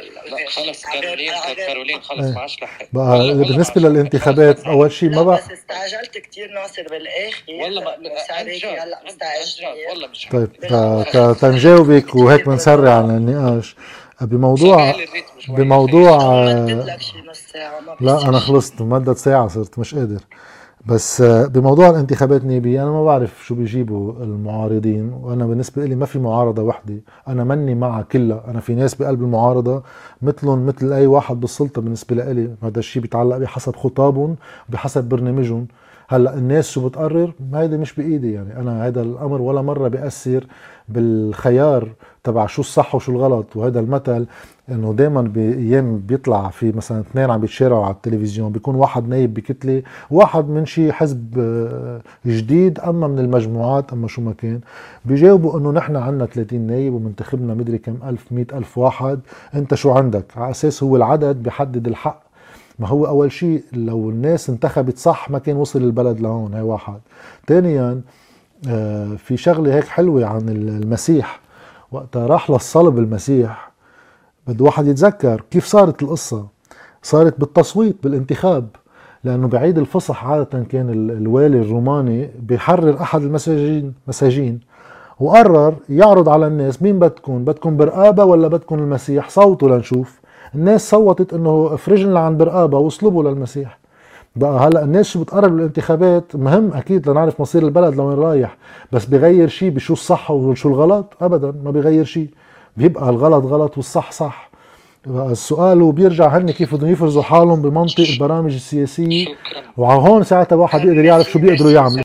خلص كارولين كارولين خلص ما عادش لحق بقى بالنسبة للانتخابات أول شيء ما بقى بس استعجلت كثير ناصر بالآخر. والله ما هلا مستعجل والله مش طيب تنجاوبك وهيك بنسرع على النقاش. بموضوع بموضوع لا أنا خلصت مدة ساعة صرت مش قادر. بس بموضوع الانتخابات النيابية أنا ما بعرف شو بيجيبوا المعارضين وأنا بالنسبة لي ما في معارضة وحدة أنا مني معها كلها أنا في ناس بقلب المعارضة مثلهم مثل أي واحد بالسلطة بالنسبة لي هذا الشيء بيتعلق بحسب خطابهم وبحسب برنامجهم. هلأ الناس شو بتقرر؟ هيدا مش بإيدي يعني أنا هذا الأمر ولا مرة بياثر بالخيار تبع شو الصح وشو الغلط وهذا المثل إنه دائما بايام بيطلع في مثلا اثنين عم بيتشارعوا على التلفزيون بيكون واحد نايب بكتلة واحد من شي حزب آه، جديد أما من المجموعات أما شو ما كان. بيجاوبوا إنه نحن عندنا 30 نايب ومنتخبنا مدري كم ألف مئة ألف واحد. أنت شو عندك؟ على أساس هو العدد بيحدد الحق. ما هو أول شيء لو الناس انتخبت صح ما كان وصل البلد لهون هاي واحد. ثانيا آه، في شغلة هيك حلوة عن المسيح. وقتها راح للصلب المسيح. بده واحد يتذكر كيف صارت القصة. صارت بالتصويت بالانتخاب لأنه بعيد الفصح عادة كان الوالي الروماني بيحرر أحد المساجين مساجين وقرر يعرض على الناس مين بدكم بدكم برقابة ولا بدكم المسيح؟ صوتوا لنشوف. الناس صوتت إنه افرجنا عن برقابة واصلبوا للمسيح. بقى هلأ الناس شو بتقرب بالانتخابات مهم أكيد لنعرف مصير البلد لوين رايح بس بغير شيء بشو الصح وشو الغلط؟ ابدا ما بغير شيء بيبقى الغلط غلط والصح صح. السؤال وبيرجع هن كيف بدهم يفرزوا حالهم بمنطق البرامج السياسية. وعلى هون ساعتها واحد بيقدر يعرف شو بيقدروا يعملوا.